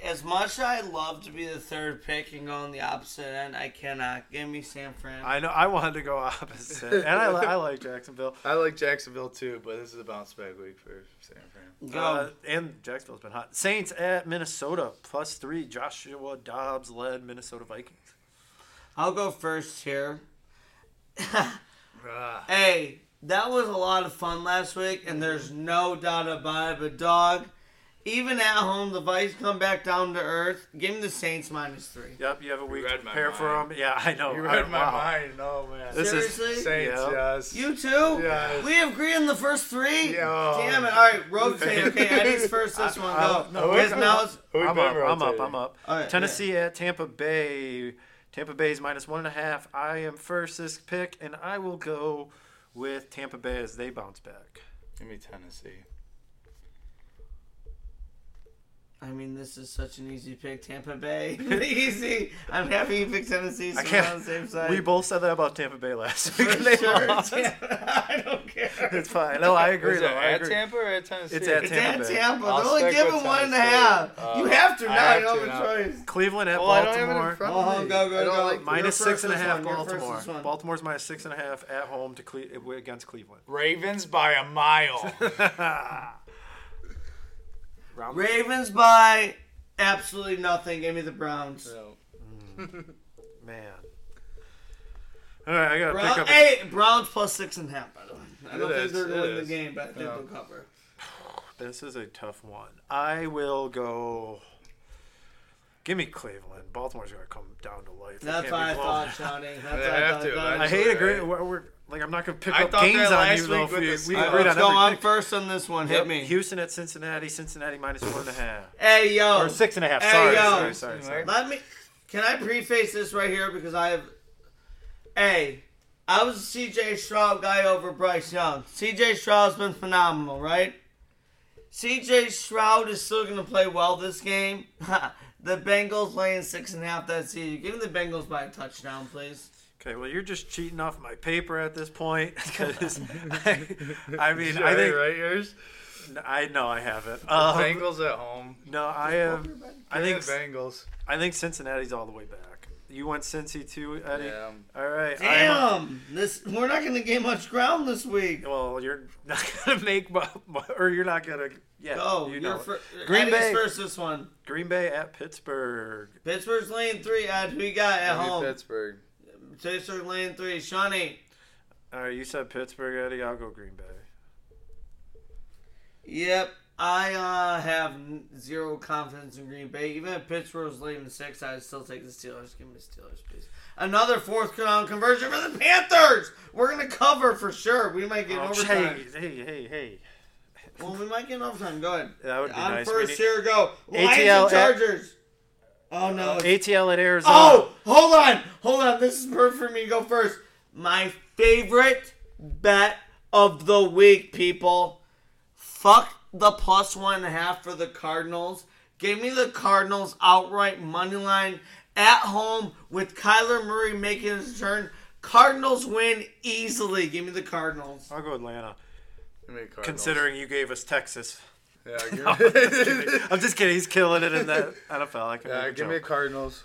As much I love to be the third pick and go on the opposite end, I cannot. Give me San Fran. I know. I wanted to go opposite, and I, li- I like Jacksonville. I like Jacksonville too, but this is a bounce back week for San Fran. Go. Uh, and Jacksonville's been hot. Saints at Minnesota plus three. Joshua Dobbs led Minnesota Vikings. I'll go first here. Hey, that was a lot of fun last week, and there's no doubt about it. But dog, even at home, the Vikings come back down to earth. Give me the Saints minus three. Yep, you have a week to read my prepare for them. Yeah, I know. you I- read my wow. mind. Oh man. This is- Seriously? Saints, Yeah. yes. You too? Yes. We agree on the first three? Yeah. Damn it. All right, rotate. Okay, Eddie's first this one. Uh, go. I- no, Because we're- now it's. Who we I'm up, I'm up. I'm up. All right, Tennessee at Tampa Bay. Tampa Bay is minus one and a half. I am first this pick, and I will go with Tampa Bay as they bounce back. Give me Tennessee. I mean, this is such an easy pick. Tampa Bay. easy. I'm happy you picked Tennessee, so I we're can't. on the same side. We both said that about Tampa Bay last week. For they sure. lost. I don't care. It's fine. No, I agree. Is Though. it I at agree. Tampa or at Tennessee? It's at It's Tampa at Tampa. I'll They're only giving with one and a Tennessee. half. Uh, you have to I now. have You don't have now. a choice. Cleveland at Well, I don't have it in Baltimore. front Oh, of me. go, go, go. like You're Minus first six and a this half one. Baltimore. Baltimore's minus six and a half at home to Cle- against Cleveland. Ravens by a mile. Round- Ravens by absolutely nothing. Give me the Browns. No, Man. All right, I gotta Brown, pick up. hey, Browns plus six and a half. By the way, I don't It think is, they're going to win the game, but I think No. they'll cover. This is a tough one. I will go. Give me Cleveland. Baltimore's gonna come down to life. That's can't what I thought, Johnny. That's They what I have thought. to, Johnny. I hate Right. agree. We're, we're like I'm not gonna pick I up thought games on you though. If we, with the we All All right, agreed let's on go. I'm everything. first on this one. Hit Yep. me. Houston at Cincinnati. Cincinnati minus one and a half. Hey yo. Or six and a half. Hey, Sorry, yo. sorry, sorry, sorry. Let me. Can I preface this right here because I have. Hey, I was a CJ Stroud guy over Bryce Young. CJ Stroud's been phenomenal, right? CJ Stroud is still going to play well this game. the Bengals laying six and a half. That's easy. Give me the Bengals by a touchdown, please. Okay, well, you're just cheating off my paper at this point because I, I mean, I Right, think right yours. I know I haven't. Um, Bengals at home. no, I am. I think Bengals. I think Cincinnati's all the way back. You went Cincy too, Eddie. Yeah. All right. I'm a- Damn, this we're not going to gain much ground this week. well, you're not gonna make, mu- mu- or you're not gonna. Yeah. Go, you know. fir- Green Eddie's Bay. first this one. Green Bay at Pittsburgh. Pittsburgh's laying three. Ed, who you got at Give me home? Pittsburgh. Pittsburgh laying three. Shawnee. All right, you said Pittsburgh, Eddie. I'll go Green Bay. Yep, I uh, have zero confidence in Green Bay. Even if Pittsburgh's leading six, I'd still take the Steelers. Give me the Steelers, please. Another fourth down conversion for the Panthers. We're gonna cover for sure. We might get Oh, overtime. hey, hey, hey, hey. Well, we might get overtime. Go ahead. That would be I'm nice. first. Here, go. Lions ATL and Chargers. Oh no. ATL at Arizona. Oh, hold on, hold on. This is perfect for me to go first. My favorite bet of the week, people. Fuck the plus one and a half for the Cardinals. Give me the Cardinals outright money line at home with Kyler Murray making his turn. Cardinals win easily. Give me the Cardinals. I'll go Atlanta. Give me Cardinals. Considering you gave us Texas. Yeah, give I'm just kidding. I'm just kidding. He's killing it in the NFL. I can yeah, make a give me joke. Cardinals.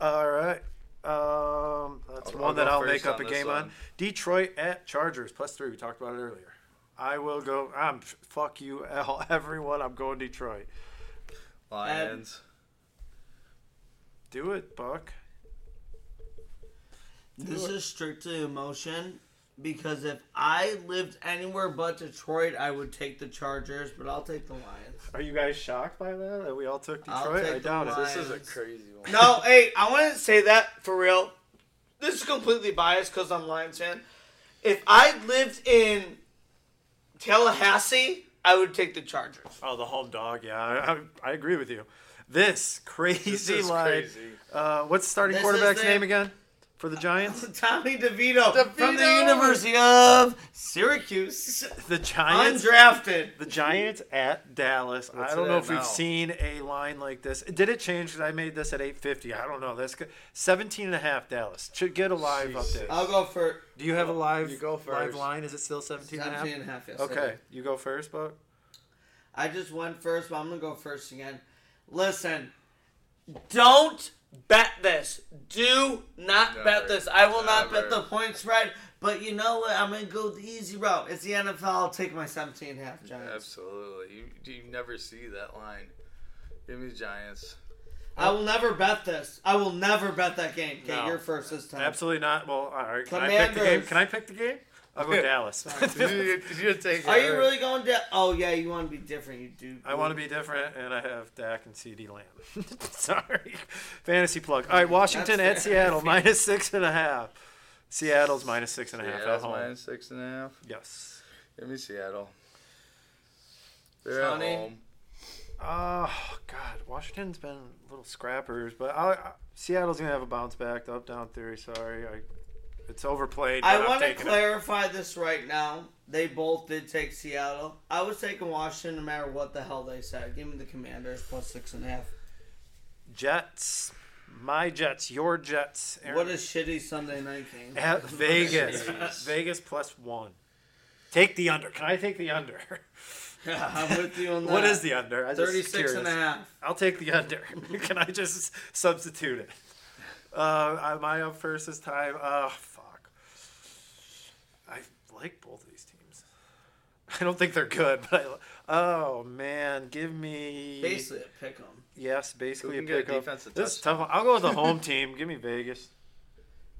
All right. Um, that's I'll- one I'll that I'll make up a game one. on. Detroit at Chargers plus three. We talked about it earlier. I will go. I'm fuck you, all- everyone. I'm going Detroit. Lions. Do it, Buck. This is strictly emotion because if I lived anywhere but Detroit, I would take the Chargers, but I'll take the Lions. Are you guys shocked by that? That we all took I'll Detroit? take I the doubt it. this is a crazy one. No, hey, I want to say that for real. This is completely biased because I'm a Lions fan. If I lived in Tallahassee, I would take the Chargers. Oh, the home dog. Yeah, I, I, I agree with you. This crazy This is line. crazy. Uh, what's the starting This quarterback's is name again for the Giants? Tommy DeVito, from the University of Syracuse, The Giants. undrafted. The Giants at Dallas. What's I don't know at if we've seen a line like this. Did it change? Because I made this at 850. I don't know. That's good. 17 and a half Dallas. Should get a live Jesus. update. I'll go for Do you have a live, You go live line? Is it still 17 and a half? 17 and a half. Yes, Okay, you go first, Buck. I just went first, but I'm gonna go first again. Listen, don't bet this. Do not bet this. I will not bet the point spread. But you know what? I'm gonna go the easy route. It's the NFL. I'll take my 17 and a half Giants. Absolutely. You, you never see that line. Give me Giants. I will never bet this. I will never bet that game. Okay, No. you're first this time. Absolutely not. Well, all right. Can I pick the game? Commanders. Can I pick the game? I'll go Dallas. You, you take Are it? you really going to? Oh yeah, you want to be different. You do. I want to be different, and I have Dak and CeeDee Lamb. Sorry, fantasy plug. All right, Washington at Seattle minus six and a half. Seattle's minus six and a half at home. minus six and a half. Yes. Give me Seattle. They're Sonny? at home. Oh God, Washington's been little scrappers, but I, I, Seattle's gonna have a bounce back. The up down theory. Sorry, I, it's overplayed. I want to taking it. clarify this right now. They both did take Seattle. I was taking Washington no matter what the hell they said. Give me the Commanders plus six and a half. Jets, my Jets, your Jets. Aaron. What a shitty Sunday night game. At Vegas. Vegas plus one. Take the under. Can I take the under? Yeah, I'm with you on that. what is the under? I just 36 and a half. I'll take the under. Can I just substitute it? Uh, am I up first this time? Fuck. I like both of these teams. I don't think they're good, but I, oh man, give me Basically a pick 'em. yes, basically Who a can get a pick up. defensive This is touchdown? tough. one. I'll go with the home team. Give me Vegas.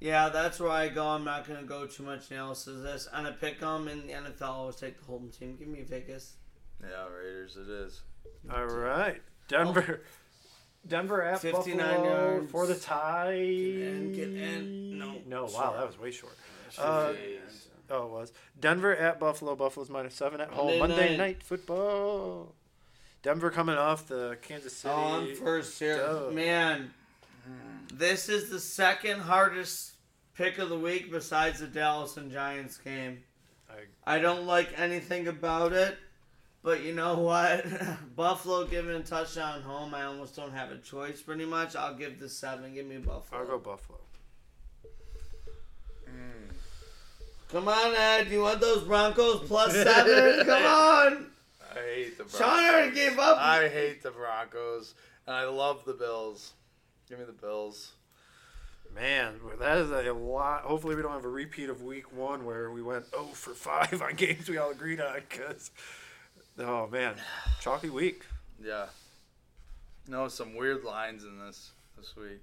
Yeah, that's where I go. I'm not going to go too much analysis of this. On a pick 'em in the NFL, I always take the home team. Give me Vegas. Yeah, Raiders it is. All right, Denver. Denver at 59 Buffalo yards. for the tie. in, get in. No. No, wow, Short. that was way short. Uh, oh, it was. Denver at Buffalo. Buffalo's minus seven at home. Monday Monday night. night. football. Denver coming off the Kansas City. Oh, I'm first here. Duh. Man, this is the second hardest pick of the week besides the Dallas and Giants game. I- I don't like anything about it, but you know what? Buffalo giving a touchdown home, I almost don't have a choice pretty much. I'll give the seven. Give me Buffalo. I'll go Buffalo. Come on, Ed. You want those Broncos plus seven? Come on. I hate the Broncos. Sean already gave up. I hate the Broncos, and I love the Bills. Give me the Bills. Man, that is a lot. Hopefully, we don't have a repeat of week one where we went 0 for 5 on games we all agreed on. Because, oh, man. Chalky week. Yeah. No, some weird lines in this this week.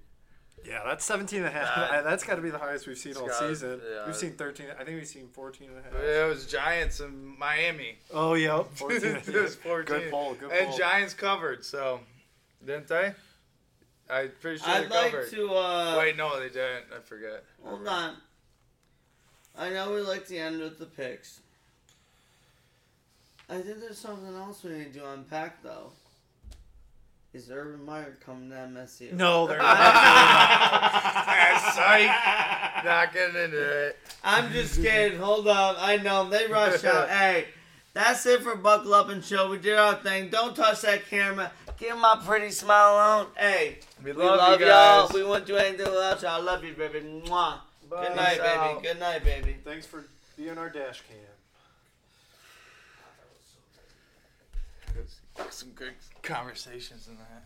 Yeah, that's 17 and a half. That- that's got to be the highest we've seen all gotta- season. yeah. We've seen 13. I think we've seen 14 and a half. It was Giants and Miami. Oh, yep. 14 and it was 14. Good poll. Good and. Giants covered, so didn't they? I'm pretty sure I'd they like covered. to. uh Wait, no, they didn't. I forget. Hold on. I know we like to end with the picks. I think there's something else we need to unpack though. Is Urban Meyer coming to MSU? No, they're not. Psych. Not getting into it. I'm just kidding. Hold on. I know they rush out. Hey, that's it for Buckle Up and Show. We did our thing. Don't touch that camera. Give my pretty smile on. Hey, We we love, love, you y'all. guys. We wouldn't do anything without y'all. I love you, baby. Mwah. Bye. Good night, baby. Good night, baby. Thanks for being our dash cam. Some good conversations in that.